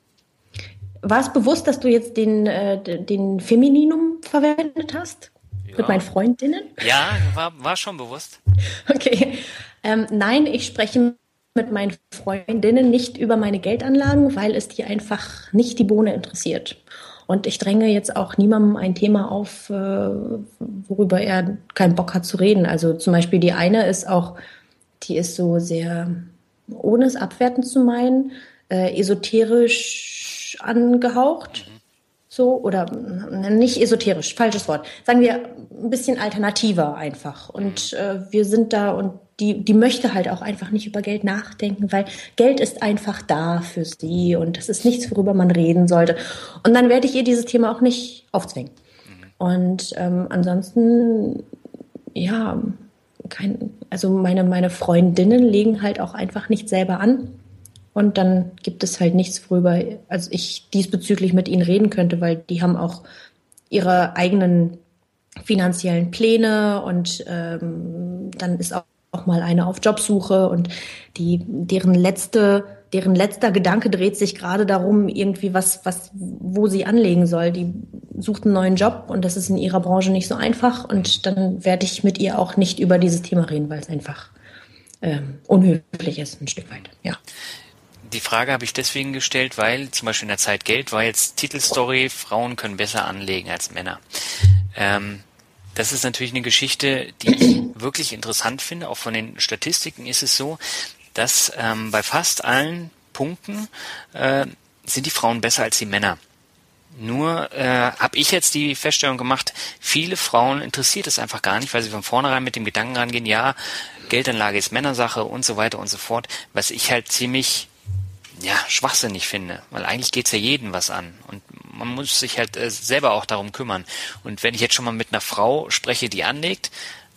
War es bewusst, dass du jetzt den, äh, den Femininum verwendet hast? Ja. Mit meinen Freundinnen? Ja, war, war schon bewusst. Okay. Ähm, nein, ich spreche mit meinen Freundinnen nicht über meine Geldanlagen, weil es die einfach nicht die Bohne interessiert. Und ich dränge jetzt auch niemandem ein Thema auf, äh, worüber er keinen Bock hat zu reden. Also zum Beispiel die eine ist auch, die ist so sehr, ohne es abwertend zu meinen, äh, esoterisch angehaucht. Mhm. So, oder nicht esoterisch, falsches Wort. Sagen wir ein bisschen alternativer einfach. Und mhm. äh, wir sind da und die, die möchte halt auch einfach nicht über Geld nachdenken, weil Geld ist einfach da für sie und das ist nichts, worüber man reden sollte. Und dann werde ich ihr dieses Thema auch nicht aufzwingen. Mhm. Und ähm, ansonsten, ja, kein, also meine, meine Freundinnen legen halt auch einfach nicht selber an. Und dann gibt es halt nichts, worüber also ich diesbezüglich mit ihnen reden könnte, weil die haben auch ihre eigenen finanziellen Pläne und ähm, dann ist auch auch mal eine auf Jobsuche und die, deren letzte, deren letzter Gedanke dreht sich gerade darum, irgendwie was, was, wo sie anlegen soll. Die sucht einen neuen Job und das ist in ihrer Branche nicht so einfach und dann werde ich mit ihr auch nicht über dieses Thema reden, weil es einfach ähm, unhöflich ist, ein Stück weit, ja. Die Frage habe ich deswegen gestellt, weil zum Beispiel in der Zeit Geld war jetzt Titelstory, Frauen können besser anlegen als Männer. Ähm, das ist natürlich eine Geschichte, die ich wirklich interessant finde. Auch von den Statistiken ist es so, dass ähm, bei fast allen Punkten äh, sind die Frauen besser als die Männer. Nur äh, habe ich jetzt die Feststellung gemacht, viele Frauen interessiert es einfach gar nicht, weil sie von vornherein mit dem Gedanken rangehen, ja, Geldanlage ist Männersache und so weiter und so fort, was ich halt ziemlich ja, schwachsinnig finde, weil eigentlich geht's ja jeden was an und man muss sich halt äh, selber auch darum kümmern. Und wenn ich jetzt schon mal mit einer Frau spreche, die anlegt,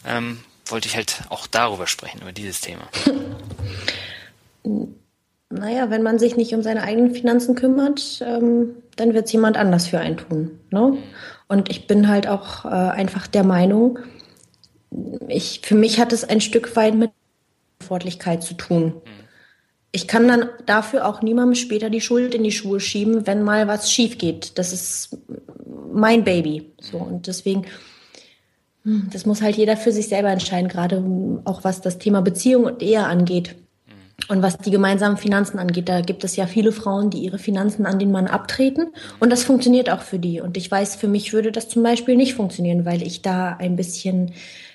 ähm, wollte ich halt auch darüber sprechen, über dieses Thema. Naja, wenn man sich nicht um seine eigenen Finanzen kümmert, ähm, dann wird es jemand anders für einen tun. Ne? Und ich bin halt auch äh, einfach der Meinung, ich, für mich hat es ein Stück weit mit Verantwortlichkeit zu tun. Mhm ich kann dann dafür auch niemandem später die Schuld in die Schuhe schieben, wenn mal was schief geht. Das ist mein Baby. So und deswegen, hm, das muss halt jeder für sich selber entscheiden, gerade auch was das Thema Beziehung und Ehe angeht. Und was die gemeinsamen Finanzen angeht, da gibt es ja viele Frauen, die ihre Finanzen an den Mann abtreten. Und das funktioniert auch für die. Und ich weiß, für mich würde das zum Beispiel nicht funktionieren, weil ich da ein bisschen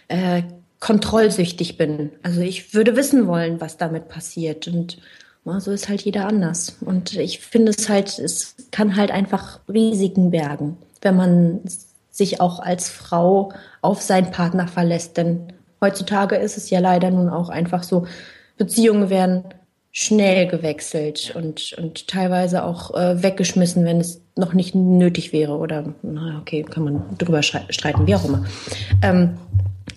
äh, kontrollsüchtig bin. Also ich würde wissen wollen, was damit passiert. Und ja, so ist halt jeder anders. Und ich finde es halt, es kann halt einfach Risiken bergen, wenn man sich auch als Frau auf seinen Partner verlässt. Denn heutzutage ist es ja leider nun auch einfach so, Beziehungen werden schnell gewechselt und, und teilweise auch äh, weggeschmissen, wenn es noch nicht nötig wäre. Oder, na okay, kann man drüber streiten, wie auch immer. Ähm,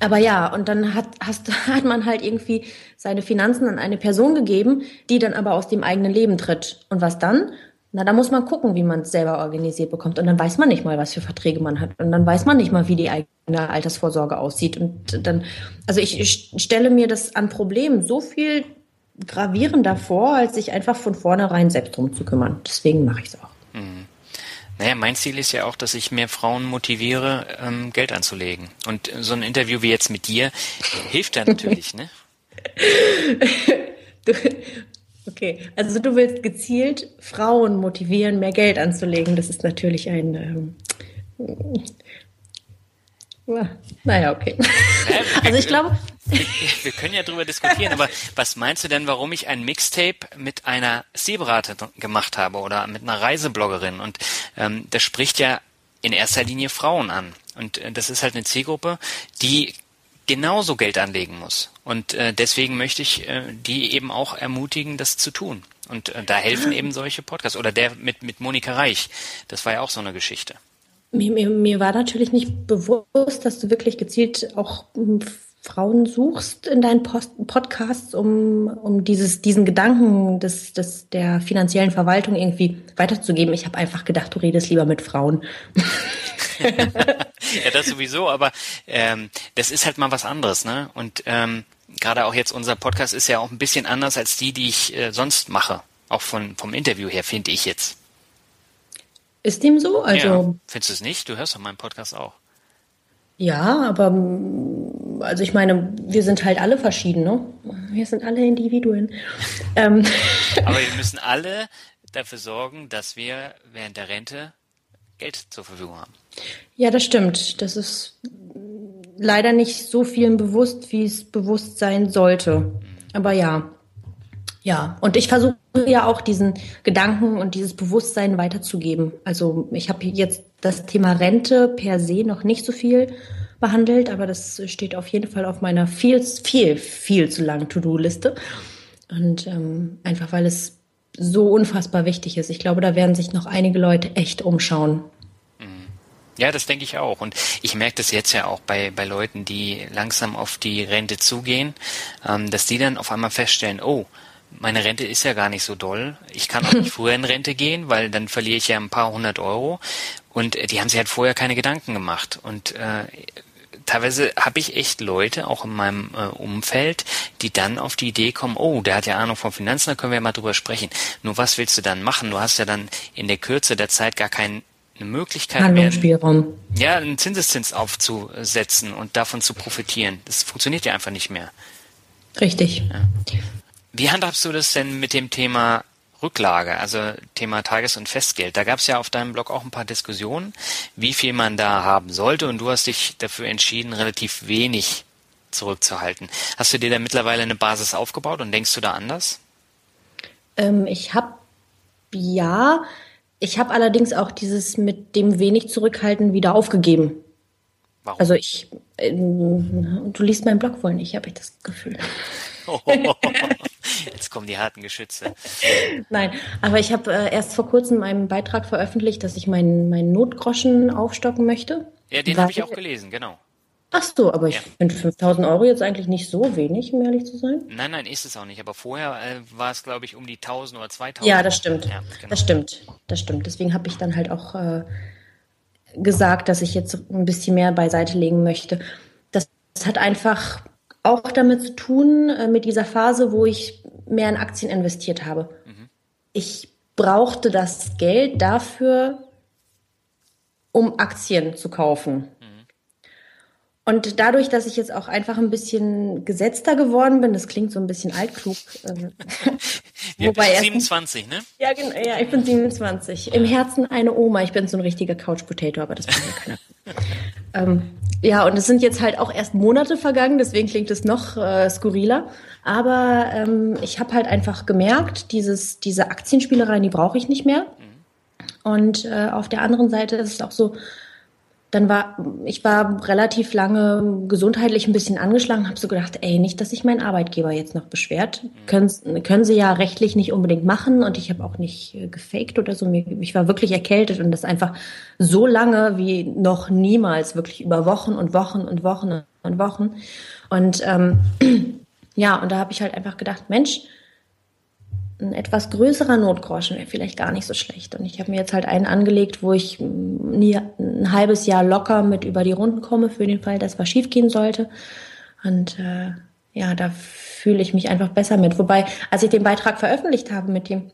aber ja, und dann hat, hast, hat man halt irgendwie seine Finanzen an eine Person gegeben, die dann aber aus dem eigenen Leben tritt. Und was dann? Na, da muss man gucken, wie man es selber organisiert bekommt. Und dann weiß man nicht mal, was für Verträge man hat. Und dann weiß man nicht mal, wie die eigene Altersvorsorge aussieht. Und dann, also ich, ich stelle mir das an Problemen so viel gravierender vor, als sich einfach von vornherein selbst drum zu kümmern. Deswegen mache ich es auch. Naja, mein Ziel ist ja auch, dass ich mehr Frauen motiviere, ähm, Geld anzulegen. Und so ein Interview wie jetzt mit dir hilft ja natürlich, ne? du, okay, also du willst gezielt Frauen motivieren, mehr Geld anzulegen. Das ist natürlich ein ähm, naja, okay. also ich glaube. Wir, können ja drüber diskutieren, aber was meinst du denn, warum ich ein Mixtape mit einer Seeberaterin gemacht habe oder mit einer Reisebloggerin? Und ähm, das spricht ja in erster Linie Frauen an. Und äh, das ist halt eine Zielgruppe, die genauso Geld anlegen muss. Und äh, deswegen möchte ich äh, die eben auch ermutigen, das zu tun. Und äh, da helfen eben solche Podcasts. Oder der mit, mit Monika Reich. Das war ja auch so eine Geschichte. Mir, mir, mir war natürlich nicht bewusst, dass du wirklich gezielt auch Frauen suchst in deinen Post Podcasts, um, um dieses, diesen Gedanken des, des, der finanziellen Verwaltung irgendwie weiterzugeben. Ich habe einfach gedacht, du redest lieber mit Frauen. ja, das sowieso, aber ähm, das ist halt mal was anderes, ne? Und ähm, gerade auch jetzt unser Podcast ist ja auch ein bisschen anders als die, die ich äh, sonst mache. Auch von, vom Interview her, finde ich jetzt. Ist dem so? Also, ja. Findest du es nicht? Du hörst doch meinen Podcast auch. Ja, aber also ich meine, wir sind halt alle verschieden, ne? Wir sind alle Individuen. ähm. Aber wir müssen alle dafür sorgen, dass wir während der Rente Geld zur Verfügung haben. Ja, das stimmt. Das ist leider nicht so vielen bewusst, wie es bewusst sein sollte. Mhm. Aber ja. Ja, und ich versuche ja auch diesen Gedanken und dieses Bewusstsein weiterzugeben. Also ich habe jetzt das Thema Rente per se noch nicht so viel behandelt, aber das steht auf jeden Fall auf meiner viel, viel, viel zu langen To-Do-Liste. Und ähm, einfach weil es so unfassbar wichtig ist. Ich glaube, da werden sich noch einige Leute echt umschauen. Mhm. Ja, das denke ich auch. Und ich merke das jetzt ja auch bei, bei Leuten, die langsam auf die Rente zugehen, ähm, dass die dann auf einmal feststellen, oh, meine Rente ist ja gar nicht so doll. Ich kann auch nicht früher in Rente gehen, weil dann verliere ich ja ein paar hundert Euro. Und äh, die haben sich halt vorher keine Gedanken gemacht. Und äh, teilweise habe ich echt Leute, auch in meinem äh, Umfeld, die dann auf die Idee kommen, oh, der hat ja Ahnung von Finanzen, da können wir ja mal drüber sprechen. Nur was willst du dann machen? Du hast ja dann in der Kürze der Zeit gar keine Möglichkeit Handlungsspielraum. mehr, ja, einen Zinseszins aufzusetzen und davon zu profitieren. Das funktioniert ja einfach nicht mehr. Richtig. Ja. Wie handhabst du das denn mit dem Thema Rücklage, also Thema Tages- und Festgeld? Da gab es ja auf deinem Blog auch ein paar Diskussionen, wie viel man da haben sollte und du hast dich dafür entschieden, relativ wenig zurückzuhalten. Hast du dir da mittlerweile eine Basis aufgebaut und denkst du da anders? Ähm, ich habe ja, ich habe allerdings auch dieses mit dem wenig zurückhalten wieder aufgegeben. Warum? Also ich, äh, du liest meinen Blog wohl nicht, habe ich das Gefühl. Jetzt kommen die harten Geschütze. Nein, aber ich habe äh, erst vor kurzem einen Beitrag veröffentlicht, dass ich meinen, meinen Notgroschen aufstocken möchte. Ja, den habe ich auch gelesen, genau. Ach so, aber ich ja. finde 5000 Euro jetzt eigentlich nicht so wenig, um ehrlich zu sein. Nein, nein, ist es auch nicht. Aber vorher äh, war es, glaube ich, um die 1000 oder 2000. Ja, das stimmt. Ja, genau. Das stimmt. Das stimmt. Deswegen habe ich dann halt auch äh, gesagt, dass ich jetzt ein bisschen mehr beiseite legen möchte. Das, das hat einfach auch damit zu tun, äh, mit dieser Phase, wo ich mehr in Aktien investiert habe. Mhm. Ich brauchte das Geld dafür, um Aktien zu kaufen. Und dadurch, dass ich jetzt auch einfach ein bisschen gesetzter geworden bin, das klingt so ein bisschen altklug. Äh, ja, wobei 27, ne? Ja, genau, ja, ich bin 27. Im Herzen eine Oma. Ich bin so ein richtiger Couch Potato, aber das weiß ja keiner. ähm, ja, und es sind jetzt halt auch erst Monate vergangen, deswegen klingt es noch äh, skurriler. Aber ähm, ich habe halt einfach gemerkt, dieses, diese Aktienspielereien, die brauche ich nicht mehr. Mhm. Und äh, auf der anderen Seite ist es auch so, dann war ich war relativ lange gesundheitlich ein bisschen angeschlagen, habe so gedacht, ey, nicht, dass sich mein Arbeitgeber jetzt noch beschwert. Können, können sie ja rechtlich nicht unbedingt machen und ich habe auch nicht äh, gefaked oder so. Ich war wirklich erkältet und das einfach so lange wie noch niemals, wirklich über Wochen und Wochen und Wochen und Wochen. Und ähm, ja, und da habe ich halt einfach gedacht, Mensch, ein etwas größerer Notgroschen wäre vielleicht gar nicht so schlecht. Und ich habe mir jetzt halt einen angelegt, wo ich nie ein halbes Jahr locker mit über die Runden komme, für den Fall, dass was schiefgehen sollte. Und äh, ja, da fühle ich mich einfach besser mit. Wobei, als ich den Beitrag veröffentlicht habe mit dem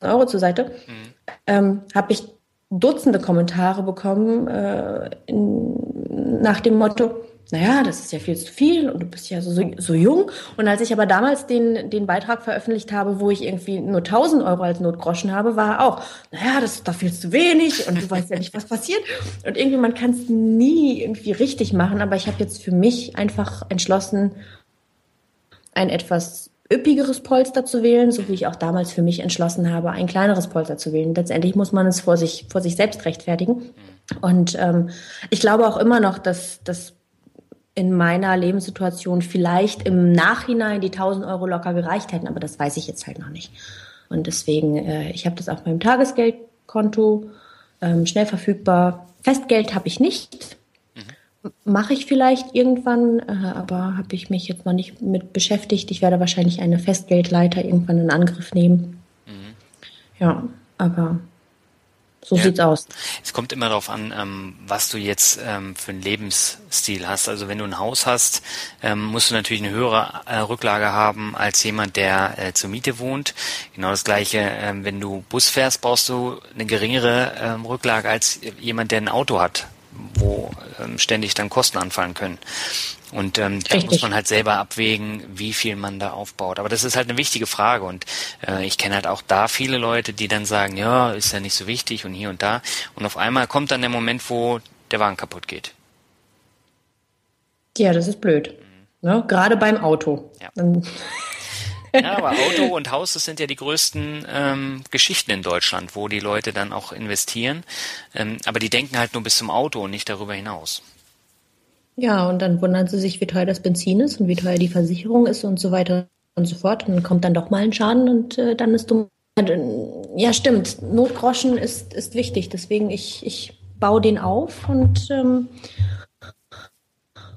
Euro zur Seite, mhm. ähm, habe ich Dutzende Kommentare bekommen äh, in, nach dem Motto, naja, das ist ja viel zu viel und du bist ja so, so jung. Und als ich aber damals den, den Beitrag veröffentlicht habe, wo ich irgendwie nur 1000 Euro als Notgroschen habe, war auch, naja, das ist doch viel zu wenig und du weißt ja nicht, was passiert. Und irgendwie, man kann es nie irgendwie richtig machen, aber ich habe jetzt für mich einfach entschlossen, ein etwas üppigeres Polster zu wählen, so wie ich auch damals für mich entschlossen habe, ein kleineres Polster zu wählen. Letztendlich muss man es vor sich, vor sich selbst rechtfertigen. Und ähm, ich glaube auch immer noch, dass, dass in meiner Lebenssituation vielleicht im Nachhinein die 1000 Euro locker gereicht hätten, aber das weiß ich jetzt halt noch nicht. Und deswegen, äh, ich habe das auf meinem Tagesgeldkonto ähm, schnell verfügbar. Festgeld habe ich nicht. Mhm. Mache ich vielleicht irgendwann, äh, aber habe ich mich jetzt noch nicht mit beschäftigt. Ich werde wahrscheinlich eine Festgeldleiter irgendwann in Angriff nehmen. Mhm. Ja, aber So ja. sieht's aus. Es kommt immer darauf an, ähm, was du jetzt ähm, für einen Lebensstil hast. Also wenn du ein Haus hast, ähm, musst du natürlich eine höhere äh, Rücklage haben als jemand, der äh, zur Miete wohnt. Genau das gleiche, ähm, wenn du Bus fährst, brauchst du eine geringere ähm, Rücklage als jemand, der ein Auto hat, wo ähm, ständig dann Kosten anfallen können. Und ähm, da muss man halt selber abwägen, wie viel man da aufbaut. Aber das ist halt eine wichtige Frage. Und äh, ich kenne halt auch da viele Leute, die dann sagen, ja, ist ja nicht so wichtig und hier und da. Und auf einmal kommt dann der Moment, wo der Wagen kaputt geht. Ja, das ist blöd. Mhm. Ne? Gerade beim Auto. Ja. Ja, aber Auto und Haus, das sind ja die größten ähm, Geschichten in Deutschland, wo die Leute dann auch investieren. Ähm, aber die denken halt nur bis zum Auto und nicht darüber hinaus. Ja, und dann wundern sie sich, wie teuer das Benzin ist und wie teuer die Versicherung ist und so weiter und so fort. Und dann kommt dann doch mal ein Schaden und äh, dann ist dumm. Ja, stimmt. Notgroschen ist, ist wichtig. Deswegen, ich, ich baue den auf und ähm,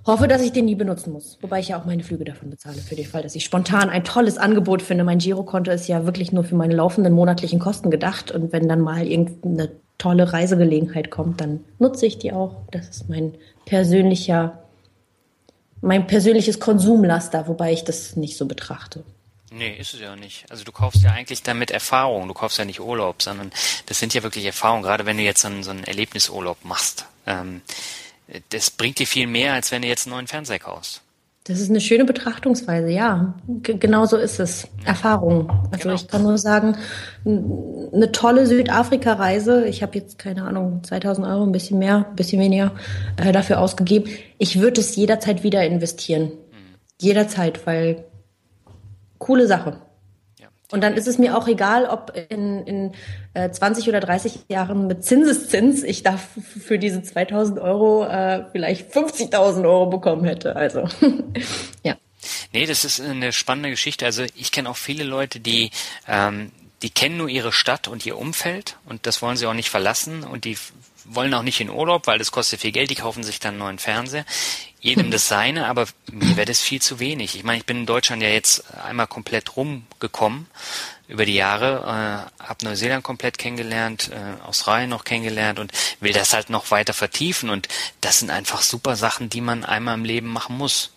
hoffe, dass ich den nie benutzen muss. Wobei ich ja auch meine Flüge davon bezahle, für den Fall, dass ich spontan ein tolles Angebot finde. Mein Girokonto ist ja wirklich nur für meine laufenden monatlichen Kosten gedacht. Und wenn dann mal irgendeine tolle Reisegelegenheit kommt, dann nutze ich die auch. Das ist mein persönlicher, mein persönliches Konsumlaster, wobei ich das nicht so betrachte. Nee, ist es ja nicht. Also du kaufst ja eigentlich damit Erfahrung. Du kaufst ja nicht Urlaub, sondern das sind ja wirklich Erfahrungen. Gerade wenn du jetzt so einen, so einen Erlebnisurlaub machst. Ähm, das bringt dir viel mehr, als wenn du jetzt einen neuen Fernseher kaufst. Das ist eine schöne Betrachtungsweise, ja. G genau so ist es. Erfahrung. Also genau. ich kann nur sagen, eine tolle Südafrika-Reise. Ich habe jetzt, keine Ahnung, 2000 Euro, ein bisschen mehr, ein bisschen weniger äh, dafür ausgegeben. Ich würde es jederzeit wieder investieren. Mhm. Jederzeit, weil coole Sache. Und dann ist es mir auch egal, ob in, in äh, 20 oder 30 Jahren mit Zinseszins ich da für diese 2000 Euro äh, vielleicht 50.000 Euro bekommen hätte. Also, ja. Nee, das ist eine spannende Geschichte. Also ich kenne auch viele Leute, die ähm, die kennen nur ihre Stadt und ihr Umfeld und das wollen sie auch nicht verlassen und die wollen auch nicht in Urlaub, weil das kostet viel Geld, die kaufen sich dann einen neuen Fernseher. Jedem das seine, aber mir wäre das viel zu wenig. Ich meine, ich bin in Deutschland ja jetzt einmal komplett rumgekommen über die Jahre, äh, habe Neuseeland komplett kennengelernt, äh, Australien noch kennengelernt und will das halt noch weiter vertiefen. Und das sind einfach super Sachen, die man einmal im Leben machen muss,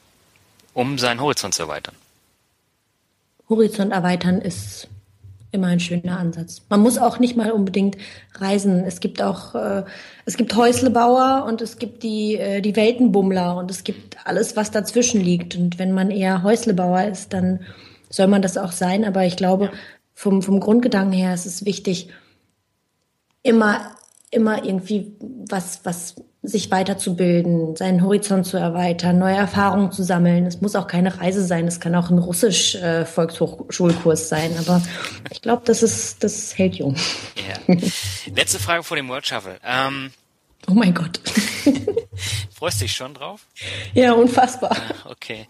um seinen Horizont zu erweitern. Horizont erweitern ist immer ein schöner Ansatz. Man muss auch nicht mal unbedingt reisen. Es gibt auch, äh, es gibt Häuslebauer und es gibt die, äh, die Weltenbummler und es gibt alles, was dazwischen liegt. Und wenn man eher Häuslebauer ist, dann soll man das auch sein. Aber ich glaube, vom, vom Grundgedanken her ist es wichtig, immer, immer irgendwie was, was sich weiterzubilden, seinen Horizont zu erweitern, neue Erfahrungen zu sammeln. Es muss auch keine Reise sein, es kann auch ein russisch äh, Volkshochschulkurs sein, aber ich glaube, das ist das hält jung. Ja. Letzte Frage vor dem World Shuffle. Ähm, oh mein Gott. freust dich schon drauf? Ja, unfassbar. Ah, okay.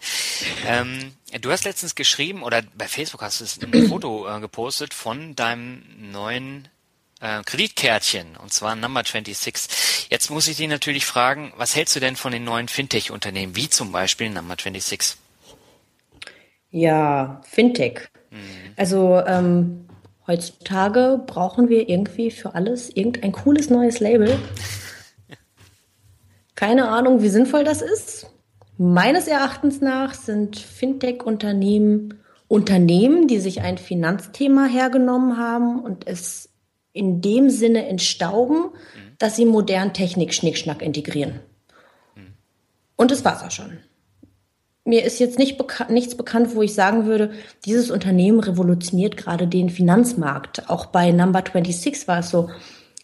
Ähm, du hast letztens geschrieben oder bei Facebook hast du ein Foto äh, gepostet von deinem neuen äh, Kreditkärtchen, und zwar Number 26. Jetzt muss ich dich natürlich fragen, was hältst du denn von den neuen Fintech-Unternehmen, wie zum Beispiel Number 26? Ja, Fintech. Mhm. Also ähm, heutzutage brauchen wir irgendwie für alles irgendein cooles neues Label. Keine Ahnung, wie sinnvoll das ist. Meines Erachtens nach sind Fintech-Unternehmen Unternehmen, die sich ein Finanzthema hergenommen haben und es in dem Sinne entstauben, mhm. dass sie modern Technik Schnickschnack integrieren. Mhm. Und das war's auch schon. Mir ist jetzt nicht beka nichts bekannt, wo ich sagen würde, dieses Unternehmen revolutioniert gerade den Finanzmarkt. Auch bei Number 26 war es so,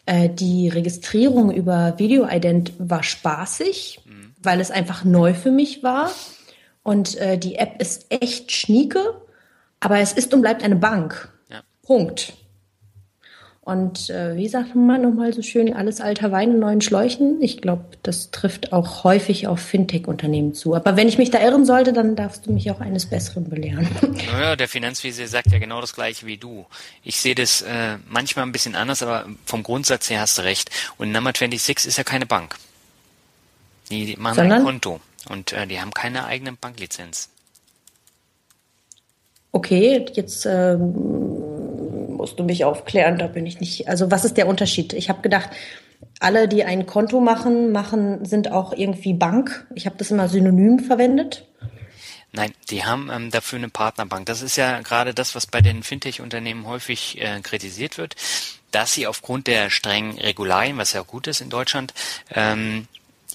äh, die Registrierung über Video-Ident war spaßig, mhm. weil es einfach neu für mich war. Und äh, die App ist echt schnieke, aber es ist und bleibt eine Bank. Ja. Punkt. Und äh, wie sagt man nochmal so schön, alles alter Wein in neuen Schläuchen? Ich glaube, das trifft auch häufig auf Fintech-Unternehmen zu. Aber wenn ich mich da irren sollte, dann darfst du mich auch eines Besseren belehren. Naja, der Finanzvisier sagt ja genau das gleiche wie du. Ich sehe das äh, manchmal ein bisschen anders, aber vom Grundsatz her hast du recht. Und Number 26 ist ja keine Bank. Die, die machen Sondern? ein Konto und äh, die haben keine eigene Banklizenz. Okay, jetzt ähm, musst du mich aufklären, da bin ich nicht. Also was ist der Unterschied? Ich habe gedacht, alle, die ein Konto machen, machen, sind auch irgendwie Bank. Ich habe das immer synonym verwendet. Nein, die haben ähm, dafür eine Partnerbank. Das ist ja gerade das, was bei den Fintech-Unternehmen häufig äh, kritisiert wird, dass sie aufgrund der strengen Regularien, was ja gut ist in Deutschland, ähm,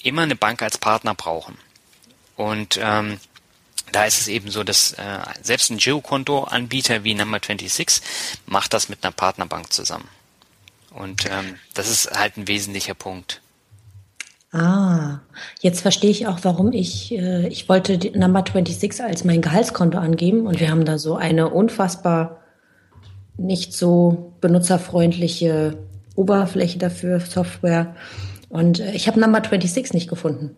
immer eine Bank als Partner brauchen. Und ähm, da ist es eben so, dass äh, selbst ein Girokonto-Anbieter wie Number 26 macht das mit einer Partnerbank zusammen. Und ähm, das ist halt ein wesentlicher Punkt. Ah, jetzt verstehe ich auch, warum ich, äh, ich wollte die Number 26 als mein Gehaltskonto angeben und wir haben da so eine unfassbar nicht so benutzerfreundliche Oberfläche dafür, Software. Und äh, ich habe Number 26 nicht gefunden.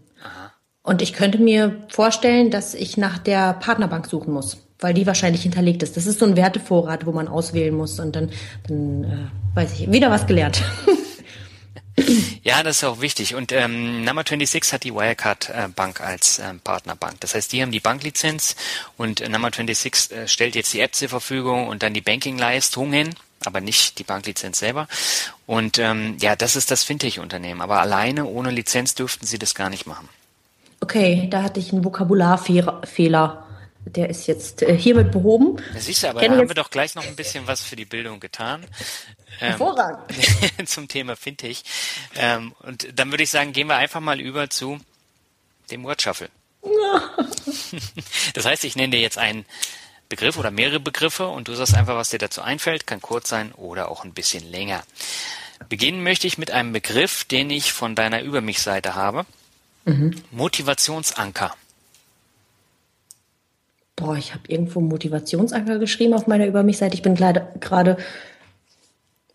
Und ich könnte mir vorstellen, dass ich nach der Partnerbank suchen muss, weil die wahrscheinlich hinterlegt ist. Das ist so ein Wertevorrat, wo man auswählen muss und dann, dann äh, weiß ich, wieder was gelernt. Ja, das ist auch wichtig. Und ähm, Number 26 hat die Wirecard äh, Bank als ähm, Partnerbank. Das heißt, die haben die Banklizenz und äh, Number 26 äh, stellt jetzt die App zur Verfügung und dann die Bankingleistungen, aber nicht die Banklizenz selber. Und ähm, ja, das ist das Fintech-Unternehmen. Aber alleine ohne Lizenz dürften sie das gar nicht machen. Okay, da hatte ich einen Vokabularfehler. Der ist jetzt äh, hiermit behoben. Das siehst du, aber da haben wir doch gleich noch ein bisschen was für die Bildung getan. Ähm, Hervorragend. zum Thema Fintech. Ähm, und dann würde ich sagen, gehen wir einfach mal über zu dem Word Shuffle. das heißt, ich nenne dir jetzt einen Begriff oder mehrere Begriffe und du sagst einfach, was dir dazu einfällt. Kann kurz sein oder auch ein bisschen länger. Beginnen möchte ich mit einem Begriff, den ich von deiner Über mich Seite habe. Mhm. Motivationsanker. Boah, ich habe irgendwo Motivationsanker geschrieben auf meiner Über mich Seite. Ich bin gerade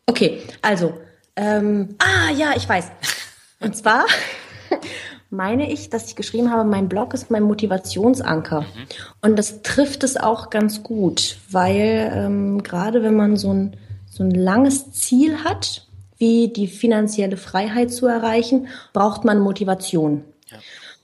Okay, also, ähm, ah ja, ich weiß. Und zwar meine ich, dass ich geschrieben habe, mein Blog ist mein Motivationsanker. Mhm. Und das trifft es auch ganz gut, weil ähm, gerade wenn man so ein, so ein langes Ziel hat, wie die finanzielle Freiheit zu erreichen, braucht man Motivation.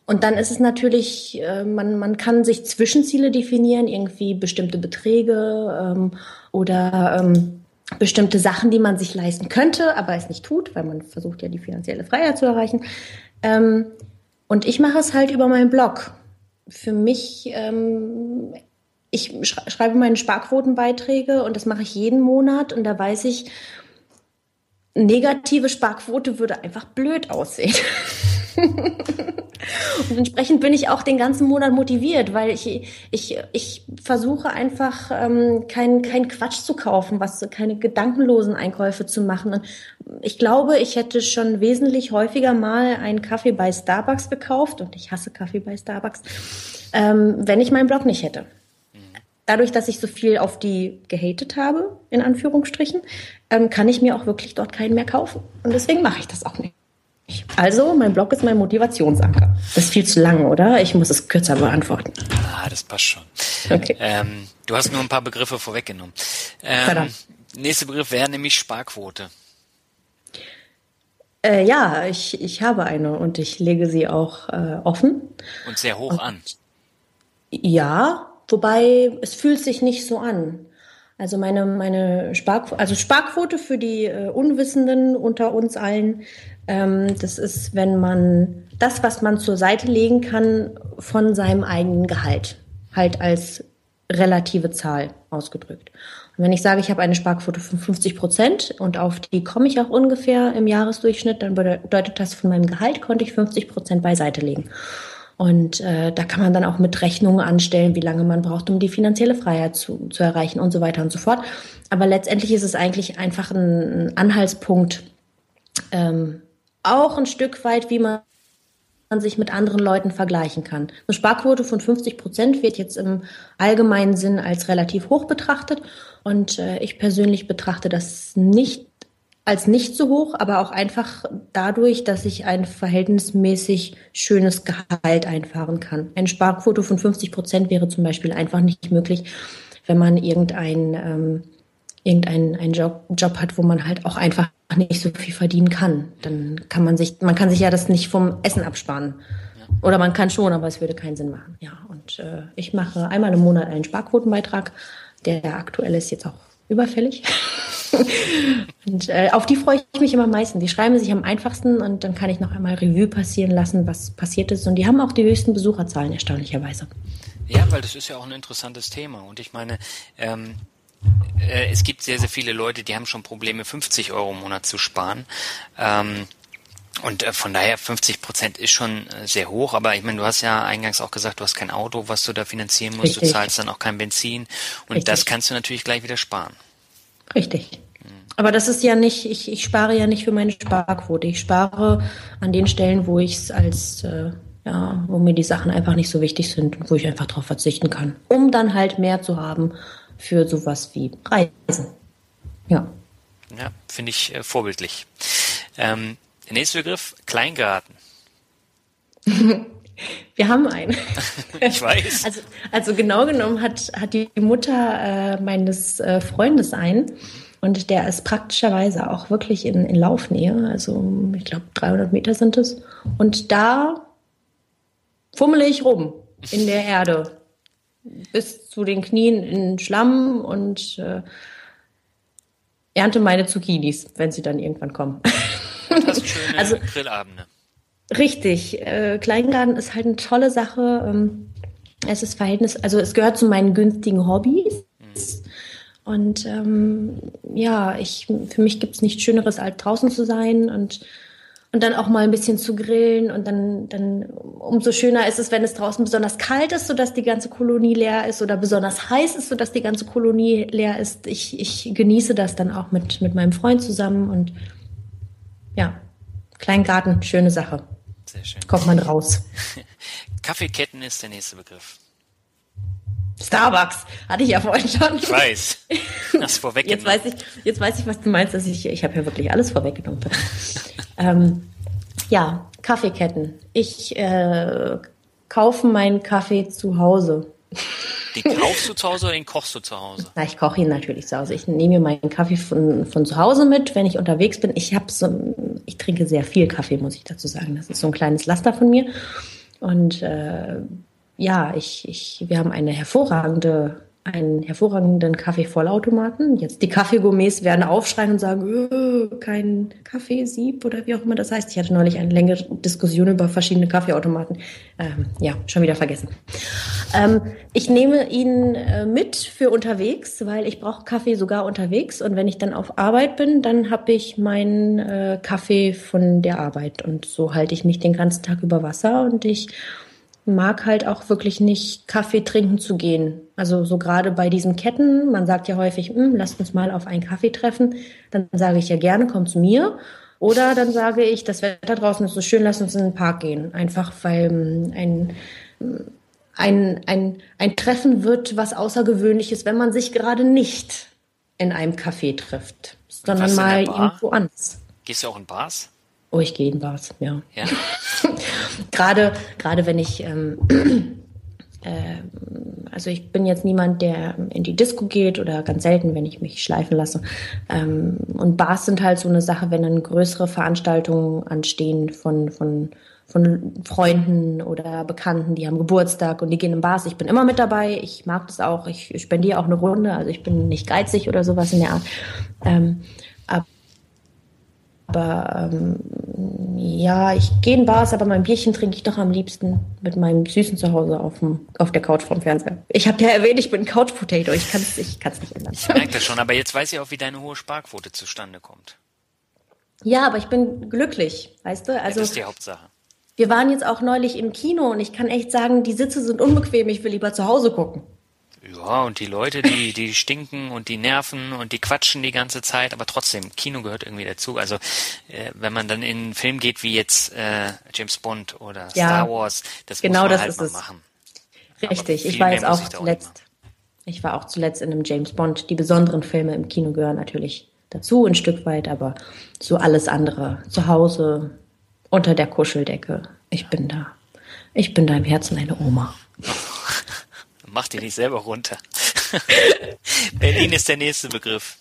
Und dann ist es natürlich, äh, man, man kann sich Zwischenziele definieren, irgendwie bestimmte Beträge ähm, oder ähm, bestimmte Sachen, die man sich leisten könnte, aber es nicht tut, weil man versucht ja die finanzielle Freiheit zu erreichen. Ähm, und ich mache es halt über meinen Blog. Für mich, ähm, ich schreibe meine Sparquotenbeiträge und das mache ich jeden Monat und da weiß ich, negative Sparquote würde einfach blöd aussehen. Und entsprechend bin ich auch den ganzen Monat motiviert, weil ich, ich, ich versuche einfach ähm, keinen kein Quatsch zu kaufen, was keine gedankenlosen Einkäufe zu machen. Und ich glaube, ich hätte schon wesentlich häufiger mal einen Kaffee bei Starbucks gekauft und ich hasse Kaffee bei Starbucks, ähm, wenn ich meinen Blog nicht hätte. Dadurch, dass ich so viel auf die gehatet habe, in Anführungsstrichen, ähm, kann ich mir auch wirklich dort keinen mehr kaufen. Und deswegen mache ich das auch nicht. Also, mein Blog ist mein Motivationsanker. Das ist viel zu lang, oder? Ich muss es kürzer beantworten. Ah, das passt schon. Okay. Ähm, du hast nur ein paar Begriffe vorweggenommen. Ähm, nächster Begriff wäre nämlich Sparquote. Äh, ja, ich, ich habe eine und ich lege sie auch äh, offen. Und sehr hoch und, an. Ja, wobei es fühlt sich nicht so an. Also meine, meine Sparquote, also Sparquote für die äh, Unwissenden unter uns allen ähm, das ist, wenn man das, was man zur Seite legen kann, von seinem eigenen Gehalt, halt als relative Zahl ausgedrückt. Und wenn ich sage, ich habe eine Sparquote von 50 Prozent und auf die komme ich auch ungefähr im Jahresdurchschnitt, dann bedeutet das, von meinem Gehalt konnte ich 50 Prozent beiseite legen. Und äh, da kann man dann auch mit Rechnungen anstellen, wie lange man braucht, um die finanzielle Freiheit zu, zu erreichen und so weiter und so fort. Aber letztendlich ist es eigentlich einfach ein, Anhaltspunkt, ähm, auch ein Stück weit, wie man sich mit anderen Leuten vergleichen kann. Eine Sparquote von 50 Prozent wird jetzt im allgemeinen Sinn als relativ hoch betrachtet und äh, ich persönlich betrachte das nicht als nicht so hoch, aber auch einfach dadurch, dass ich ein verhältnismäßig schönes Gehalt einfahren kann. Eine Sparquote von 50 Prozent wäre zum Beispiel einfach nicht möglich, wenn man irgendein ähm, irgendeinen einen Job, Job hat, wo man halt auch einfach nicht so viel verdienen kann. Dann kann man sich, man kann sich ja das nicht vom Essen absparen. Oder man kann schon, aber es würde keinen Sinn machen. Ja, und äh, ich mache einmal im Monat einen Sparquotenbeitrag. Der, aktuell ist jetzt auch überfällig. und äh, auf die freue ich mich immer am meisten. Die schreiben sich am einfachsten und dann kann ich noch einmal Revue passieren lassen, was passiert ist. Und die haben auch die höchsten Besucherzahlen, erstaunlicherweise. Ja, weil das ist ja auch ein interessantes Thema. Und ich meine, ähm, äh, es gibt sehr, sehr viele Leute, die haben schon Probleme, 50 Euro im Monat zu sparen. Ähm, und äh, von daher 50 Prozent ist schon äh, sehr hoch, aber ich meine, du hast ja eingangs auch gesagt, du hast kein Auto, was du da finanzieren musst, Richtig. du zahlst dann auch kein Benzin und Richtig. das kannst du natürlich gleich wieder sparen. Richtig. Aber das ist ja nicht, ich, ich spare ja nicht für meine Sparquote. Ich spare an den Stellen, wo ich es als, äh, ja, wo mir die Sachen einfach nicht so wichtig sind und wo ich einfach darauf verzichten kann, um dann halt mehr zu haben für sowas wie Reisen. Ja. Ja, finde ich äh, vorbildlich. Ähm, der nächste Begriff, Kleingarten. Wir haben einen. ich weiß. Also, also genau genommen hat, hat die Mutter äh, meines äh, Freundes einen. Und der ist praktischerweise auch wirklich in, in Laufnähe. Also ich glaube 300 Meter sind es. Und da fummele ich rum in der Erde. Bis zu den Knien in Schlamm und äh, ernte meine Zucchinis, wenn sie dann irgendwann kommen. Hast schöne also, Grillabende. Richtig. Äh, Kleingarten ist halt eine tolle Sache. Ähm, es ist Verhältnis, also es gehört zu meinen günstigen Hobbys. Mhm. Und ähm, ja, ich, für mich gibt es nichts Schöneres, als draußen zu sein und, und dann auch mal ein bisschen zu grillen. Und dann, dann umso schöner ist es, wenn es draußen besonders kalt ist, sodass die ganze Kolonie leer ist, oder besonders heiß ist, sodass die ganze Kolonie leer ist. Ich, ich genieße das dann auch mit, mit meinem Freund zusammen und ja, Kleingarten, schöne Sache. Sehr schön. Kommt man raus. Kaffeeketten ist der nächste Begriff. Starbucks hatte ich ja vorhin schon. Ich weiß. Das vorweggenommen. Jetzt weiß ich, jetzt weiß ich, was du meinst. Dass ich, ich habe ja wirklich alles vorweggenommen. ähm, ja, Kaffeeketten. Ich äh, kaufe meinen Kaffee zu Hause. Den kaufst du zu Hause oder den kochst du zu Hause? Na, ich koche ihn natürlich zu Hause. Ich nehme mir meinen Kaffee von, von zu Hause mit, wenn ich unterwegs bin. Ich habe so, ich trinke sehr viel Kaffee, muss ich dazu sagen. Das ist so ein kleines Laster von mir. Und äh, ja, ich, ich, wir haben eine hervorragende einen hervorragenden Kaffeevollautomaten. Jetzt die Kaffeegourmets werden aufschreien und sagen, öh, kein Kaffeesieb oder wie auch immer das heißt. Ich hatte neulich eine längere Diskussion über verschiedene Kaffeeautomaten. Ähm, ja, schon wieder vergessen. Ähm, ich nehme ihn äh, mit für unterwegs, weil ich brauche Kaffee sogar unterwegs. Und wenn ich dann auf Arbeit bin, dann habe ich meinen äh, Kaffee von der Arbeit. Und so halte ich mich den ganzen Tag über Wasser und ich mag halt auch wirklich nicht Kaffee trinken zu gehen. Also so gerade bei diesen Ketten, man sagt ja häufig, hm, lasst uns mal auf einen Kaffee treffen. Dann sage ich ja gerne, komm zu mir. Oder dann sage ich, das Wetter draußen ist so schön, lass uns in den Park gehen. Einfach weil hm, ein, ein, ein, ein Treffen wird was Außergewöhnliches, wenn man sich gerade nicht in einem Café trifft, sondern mal irgendwo anders. Gehst du auch in Bars? Oh, ich gehe in Bars, ja. ja. gerade, gerade wenn ich, ähm, äh, also ich bin jetzt niemand, der in die Disco geht oder ganz selten, wenn ich mich schleifen lasse. Ähm, und Bars sind halt so eine Sache, wenn dann größere Veranstaltungen anstehen von, von, von Freunden oder Bekannten, die haben Geburtstag und die gehen in Bars. Ich bin immer mit dabei. Ich mag das auch. Ich spendiere auch eine Runde. Also ich bin nicht geizig oder sowas in der Art. Ähm, aber ähm, ja, ich gehe in Bars, aber mein Bierchen trinke ich doch am liebsten mit meinem Süßen zu Hause auf, dem, auf der Couch vom Fernseher. Ich habe ja erwähnt, ich bin Couch Potato. Ich kann es ich kann's nicht ändern. Ich merke das schon, aber jetzt weiß ich auch, wie deine hohe Sparquote zustande kommt. Ja, aber ich bin glücklich, weißt du? Also, das ist die Hauptsache. Wir waren jetzt auch neulich im Kino und ich kann echt sagen, die Sitze sind unbequem. Ich will lieber zu Hause gucken. Ja, und die Leute, die, die stinken und die nerven und die quatschen die ganze Zeit, aber trotzdem, Kino gehört irgendwie dazu. Also äh, wenn man dann in einen Film geht wie jetzt äh, James Bond oder ja, Star Wars, das genau muss man das halt mal es. machen. Richtig, ich war jetzt auch zuletzt. Ich war auch zuletzt in einem James Bond. Die besonderen Filme im Kino gehören natürlich dazu, ein Stück weit, aber so alles andere. Zu Hause, unter der Kuscheldecke. Ich bin da. Ich bin da im Herzen eine Oma. Mach die nicht selber runter. Berlin ist der nächste Begriff.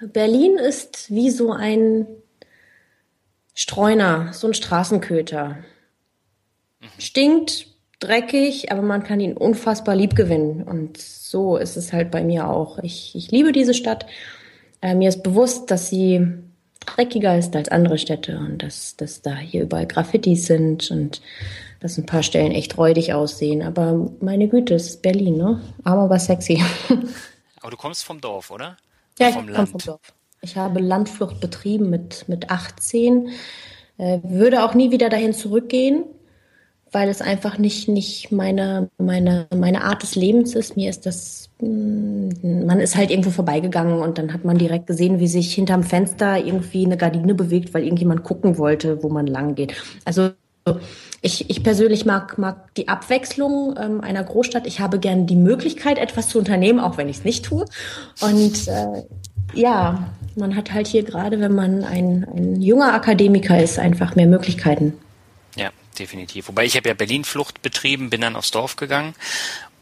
Berlin ist wie so ein Streuner, so ein Straßenköter. Mhm. Stinkt, dreckig, aber man kann ihn unfassbar lieb gewinnen. Und so ist es halt bei mir auch. Ich, ich liebe diese Stadt. Äh, mir ist bewusst, dass sie dreckiger ist als andere Städte und dass, dass da hier überall Graffitis sind und dass ein paar Stellen echt räudig aussehen. Aber meine Güte, es ist Berlin, ne? Arm aber sexy. Aber du kommst vom Dorf, oder? Ja, vom ich komme vom Dorf. Ich habe Landflucht betrieben mit, mit 18. Äh, würde auch nie wieder dahin zurückgehen weil es einfach nicht, nicht meine, meine, meine Art des Lebens ist. Mir ist das, mm, man ist halt irgendwo vorbeigegangen und dann hat man direkt gesehen, wie sich hinterm Fenster irgendwie eine Gardine bewegt, weil irgendjemand gucken wollte, wo man lang geht. Also ich, ich persönlich mag, mag die Abwechslung ähm, einer Großstadt. Ich habe gerne die Möglichkeit, etwas zu unternehmen, auch wenn ich es nicht tue. Und äh, ja, man hat halt hier gerade, wenn man ein, ein junger Akademiker ist, einfach mehr Möglichkeiten definitiv. Wobei ich habe ja Berlin-Flucht betrieben, bin dann aufs Dorf gegangen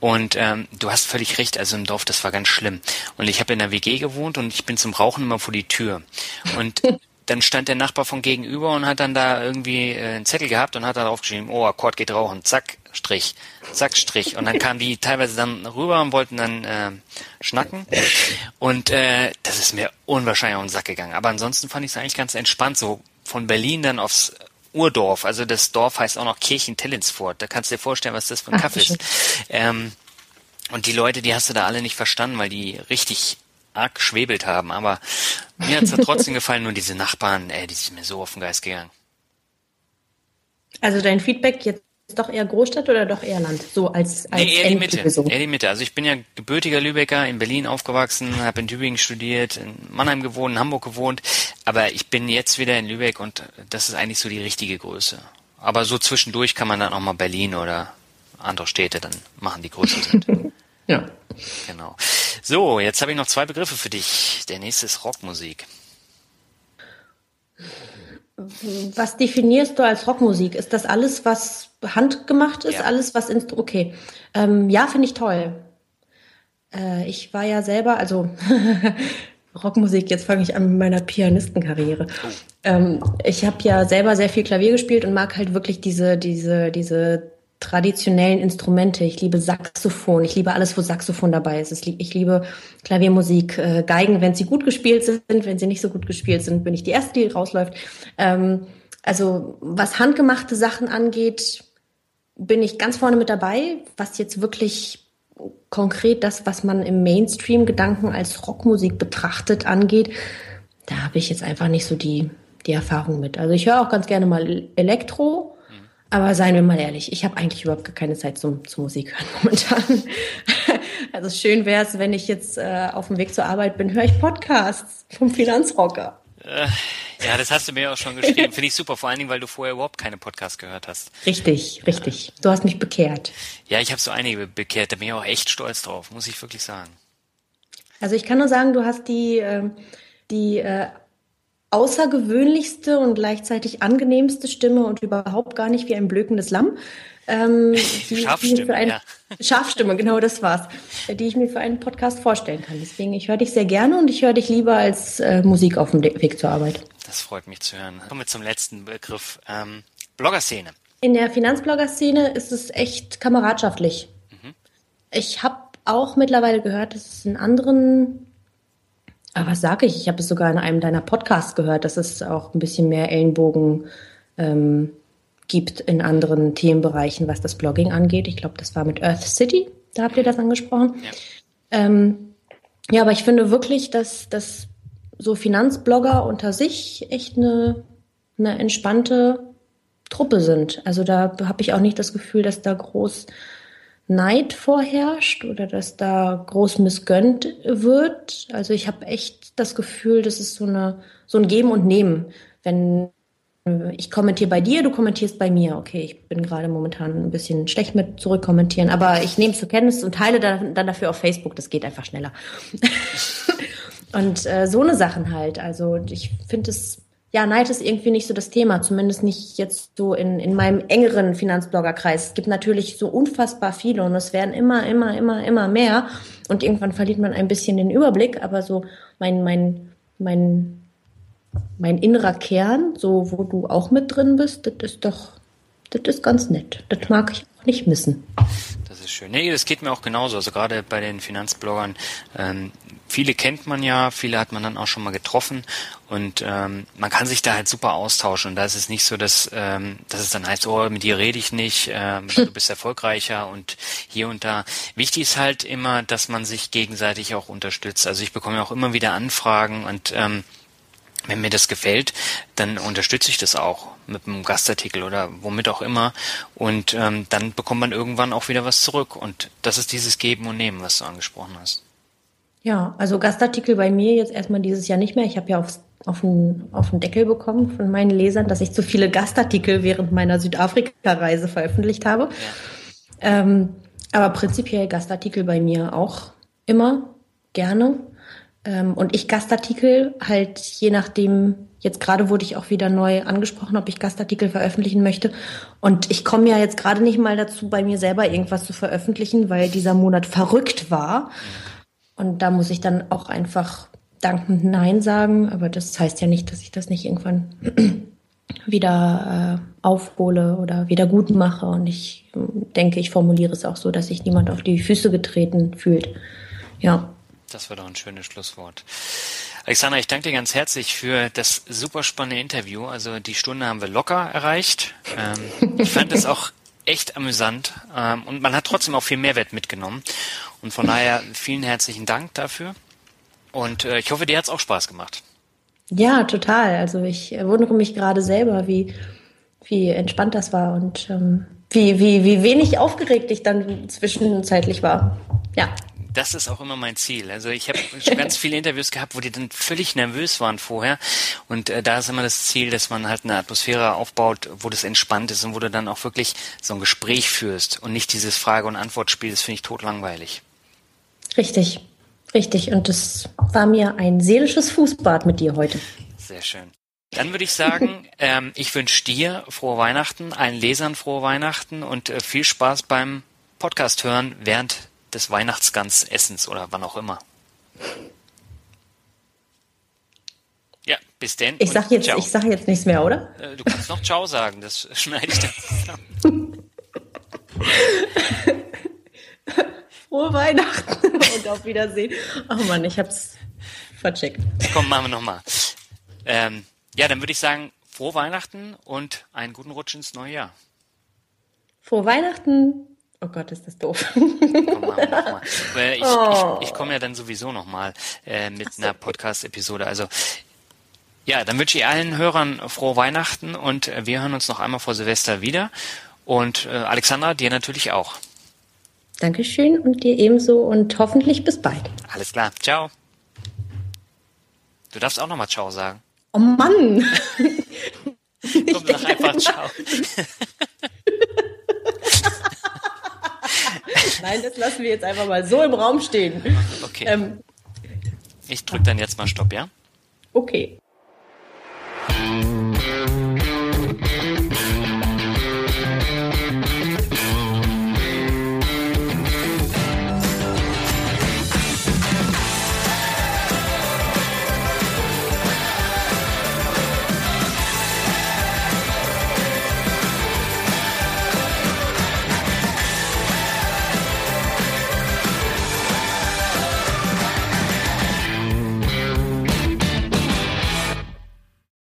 und ähm, du hast völlig recht, also im Dorf, das war ganz schlimm. Und ich habe in der WG gewohnt und ich bin zum Rauchen immer vor die Tür. Und dann stand der Nachbar von gegenüber und hat dann da irgendwie äh, einen Zettel gehabt und hat da drauf geschrieben, oh, Akkord geht rauchen, zack, Strich, zack, Strich. Und dann kamen die teilweise dann rüber und wollten dann äh, schnacken. Und äh, das ist mir unwahrscheinlich auf den Sack gegangen. Aber ansonsten fand ich es eigentlich ganz entspannt, so von Berlin dann aufs Urdorf. Also das Dorf heißt auch noch Kirchen-Tellinsfort. Da kannst du dir vorstellen, was das für ein Kaffee ist. Ähm, und die Leute, die hast du da alle nicht verstanden, weil die richtig arg geschwebelt haben. Aber mir hat es trotzdem gefallen, nur diese Nachbarn, ey, die sind mir so auf den Geist gegangen. Also dein Feedback jetzt doch eher Großstadt oder doch eher Land? So als, als nee, eher die Mitte. Eher die Mitte. Also ich bin ja gebürtiger Lübecker, in Berlin aufgewachsen, habe in Tübingen studiert, in Mannheim gewohnt, in Hamburg gewohnt. Aber ich bin jetzt wieder in Lübeck und das ist eigentlich so die richtige Größe. Aber so zwischendurch kann man dann auch mal Berlin oder andere Städte dann machen, die größer sind. ja. Genau. So, jetzt habe ich noch zwei Begriffe für dich. Der nächste ist Rockmusik. Was definierst du als Rockmusik? Ist das alles, was handgemacht ist? Ja. Alles, was in, okay. Ähm, ja, finde ich toll. Äh, ich war ja selber, also Rockmusik, jetzt fange ich an mit meiner Pianistenkarriere. Oh. Ähm, ich habe ja selber sehr viel Klavier gespielt und mag halt wirklich diese, diese, diese traditionellen Instrumente. Ich liebe Saxophon. Ich liebe alles, wo Saxophon dabei ist. Ich liebe Klaviermusik, äh, Geigen, wenn sie gut gespielt sind. Wenn sie nicht so gut gespielt sind, bin ich die Erste, die rausläuft. Ähm, also was handgemachte Sachen angeht, bin ich ganz vorne mit dabei. Was jetzt wirklich konkret das, was man im Mainstream-Gedanken als Rockmusik betrachtet, angeht, da habe ich jetzt einfach nicht so die, die Erfahrung mit. Also ich höre auch ganz gerne mal Elektro, aber seien wir mal ehrlich, ich habe eigentlich überhaupt keine Zeit zum, zum Musik hören momentan. Also schön wäre es, wenn ich jetzt äh, auf dem Weg zur Arbeit bin, höre ich Podcasts vom Finanzrocker. Äh, ja, das hast du mir auch schon geschrieben. Finde ich super, vor allen Dingen, weil du vorher überhaupt keine Podcasts gehört hast. Richtig, richtig. Du hast mich bekehrt. Ja, ich habe so einige bekehrt. Da bin ich auch echt stolz drauf, muss ich wirklich sagen. Also ich kann nur sagen, du hast die, äh, die äh, außergewöhnlichste und gleichzeitig angenehmste Stimme und überhaupt gar nicht wie ein blökendes Lamm. Ähm, die, Scharfstimme, ein, ja. Scharfstimme, genau das war's, die ich mir für einen Podcast vorstellen kann. Deswegen, ich höre dich sehr gerne und ich höre dich lieber als äh, Musik auf dem Weg zur Arbeit. Das freut mich zu hören. Kommen wir zum letzten Begriff. Ähm, Blogger-Szene. In der Finanzblogger-Szene ist es echt kameradschaftlich. Mhm. Ich habe auch mittlerweile gehört, dass es in anderen was sage ich? Ich habe es sogar in einem deiner Podcasts gehört, dass es auch ein bisschen mehr Ellenbogen ähm, gibt in anderen Themenbereichen, was das Blogging angeht. Ich glaube, das war mit Earth City, da habt ihr das angesprochen. Ja, ähm, ja aber ich finde wirklich, dass, dass so Finanzblogger unter sich echt eine, eine entspannte Truppe sind. Also da habe ich auch nicht das Gefühl, dass da groß Neid vorherrscht oder dass da groß missgönnt wird. Also ich habe echt das Gefühl, das ist so eine so ein Geben und Nehmen. Wenn ich kommentiere bei dir, du kommentierst bei mir. Okay, ich bin gerade momentan ein bisschen schlecht mit zurückkommentieren, aber ich nehme es zur Kenntnis und teile dann, dann dafür auf Facebook. Das geht einfach schneller. und äh, so eine Sachen halt. Also ich finde es ja, Neid ist irgendwie nicht so das Thema, zumindest nicht jetzt so in, in meinem engeren Finanzbloggerkreis. Es gibt natürlich so unfassbar viele und es werden immer, immer, immer, immer mehr und irgendwann verliert man ein bisschen den Überblick, aber so mein, mein, mein, mein innerer Kern, so wo du auch mit drin bist, das ist doch, das ist ganz nett. Das mag ich auch nicht missen. Das ist schön. Nee, das geht mir auch genauso. Also gerade bei den Finanzbloggern, ähm, viele kennt man ja, viele hat man dann auch schon mal getroffen und ähm, man kann sich da halt super austauschen. Und da ist es nicht so, dass, ähm, dass es dann heißt, oh, mit dir rede ich nicht, ähm, du bist erfolgreicher und hier und da. Wichtig ist halt immer, dass man sich gegenseitig auch unterstützt. Also ich bekomme auch immer wieder Anfragen und ähm, wenn mir das gefällt, dann unterstütze ich das auch mit einem Gastartikel oder womit auch immer. Und ähm, dann bekommt man irgendwann auch wieder was zurück. Und das ist dieses Geben und Nehmen, was du angesprochen hast. Ja, also Gastartikel bei mir jetzt erstmal dieses Jahr nicht mehr. Ich habe ja aufs, auf, den, auf den Deckel bekommen von meinen Lesern, dass ich zu viele Gastartikel während meiner Südafrika-Reise veröffentlicht habe. Ja. Ähm, aber prinzipiell Gastartikel bei mir auch immer gerne. Ähm, und ich Gastartikel halt je nachdem, jetzt gerade wurde ich auch wieder neu angesprochen, ob ich Gastartikel veröffentlichen möchte. Und ich komme ja jetzt gerade nicht mal dazu, bei mir selber irgendwas zu veröffentlichen, weil dieser Monat verrückt war. Und da muss ich dann auch einfach dankend Nein sagen. Aber das heißt ja nicht, dass ich das nicht irgendwann wieder äh, aufhole oder wieder gut mache. Und ich denke, ich formuliere es auch so, dass sich niemand auf die Füße getreten fühlt. Ja. Das war doch ein schönes Schlusswort. Alexandra, ich danke dir ganz herzlich für das super spannende Interview. Also die Stunde haben wir locker erreicht. Ähm, ich fand es auch echt amüsant ähm, und man hat trotzdem auch viel Mehrwert mitgenommen. Und von daher vielen herzlichen Dank dafür. Und äh, ich hoffe, dir hat es auch Spaß gemacht. Ja, total. Also ich wundere mich gerade selber, wie, wie entspannt das war und ähm, wie, wie, wie wenig aufgeregt ich dann zwischenzeitlich war. Ja das ist auch immer mein Ziel. Also ich habe ganz viele Interviews gehabt, wo die dann völlig nervös waren vorher. Und äh, da ist immer das Ziel, dass man halt eine Atmosphäre aufbaut, wo das entspannt ist und wo du dann auch wirklich so ein Gespräch führst und nicht dieses Frage- und Antwortspiel. Das finde ich totlangweilig. Richtig, richtig. Und das war mir ein seelisches Fußbad mit dir heute. Sehr schön. Dann würde ich sagen, ähm, ich wünsche dir frohe Weihnachten, allen Lesern frohe Weihnachten und äh, viel Spaß beim Podcast hören während des Weihnachtsgansessens oder wann auch immer. Ja, bis denn. Ich sag jetzt, ich sag jetzt nichts mehr, oder? Äh, du kannst noch Ciao sagen, das schneide ich dann zusammen. Frohe Weihnachten und auf Wiedersehen. Oh Mann, ich hab's vercheckt. Komm, machen wir nochmal. Ähm, ja, dann würde ich sagen, frohe Weihnachten und einen guten Rutsch ins neue Jahr. Frohe Weihnachten. Oh Gott, ist das doof. Komm, mal, mal. Ich, oh. ich, ich komme ja dann sowieso nochmal äh, mit so. einer Podcast-Episode. Also ja, dann wünsche ich allen Hörern frohe Weihnachten und äh, wir hören uns noch einmal vor Silvester wieder. Und äh, Alexandra, dir natürlich auch. Dankeschön und dir ebenso und hoffentlich bis bald. Alles klar. Ciao. Du darfst auch nochmal Ciao sagen. Oh Mann! Komm, sag einfach Ciao. Nein, das lassen wir jetzt einfach mal so im Raum stehen. Okay. Ähm, ich drücke dann jetzt mal Stopp, ja? Okay.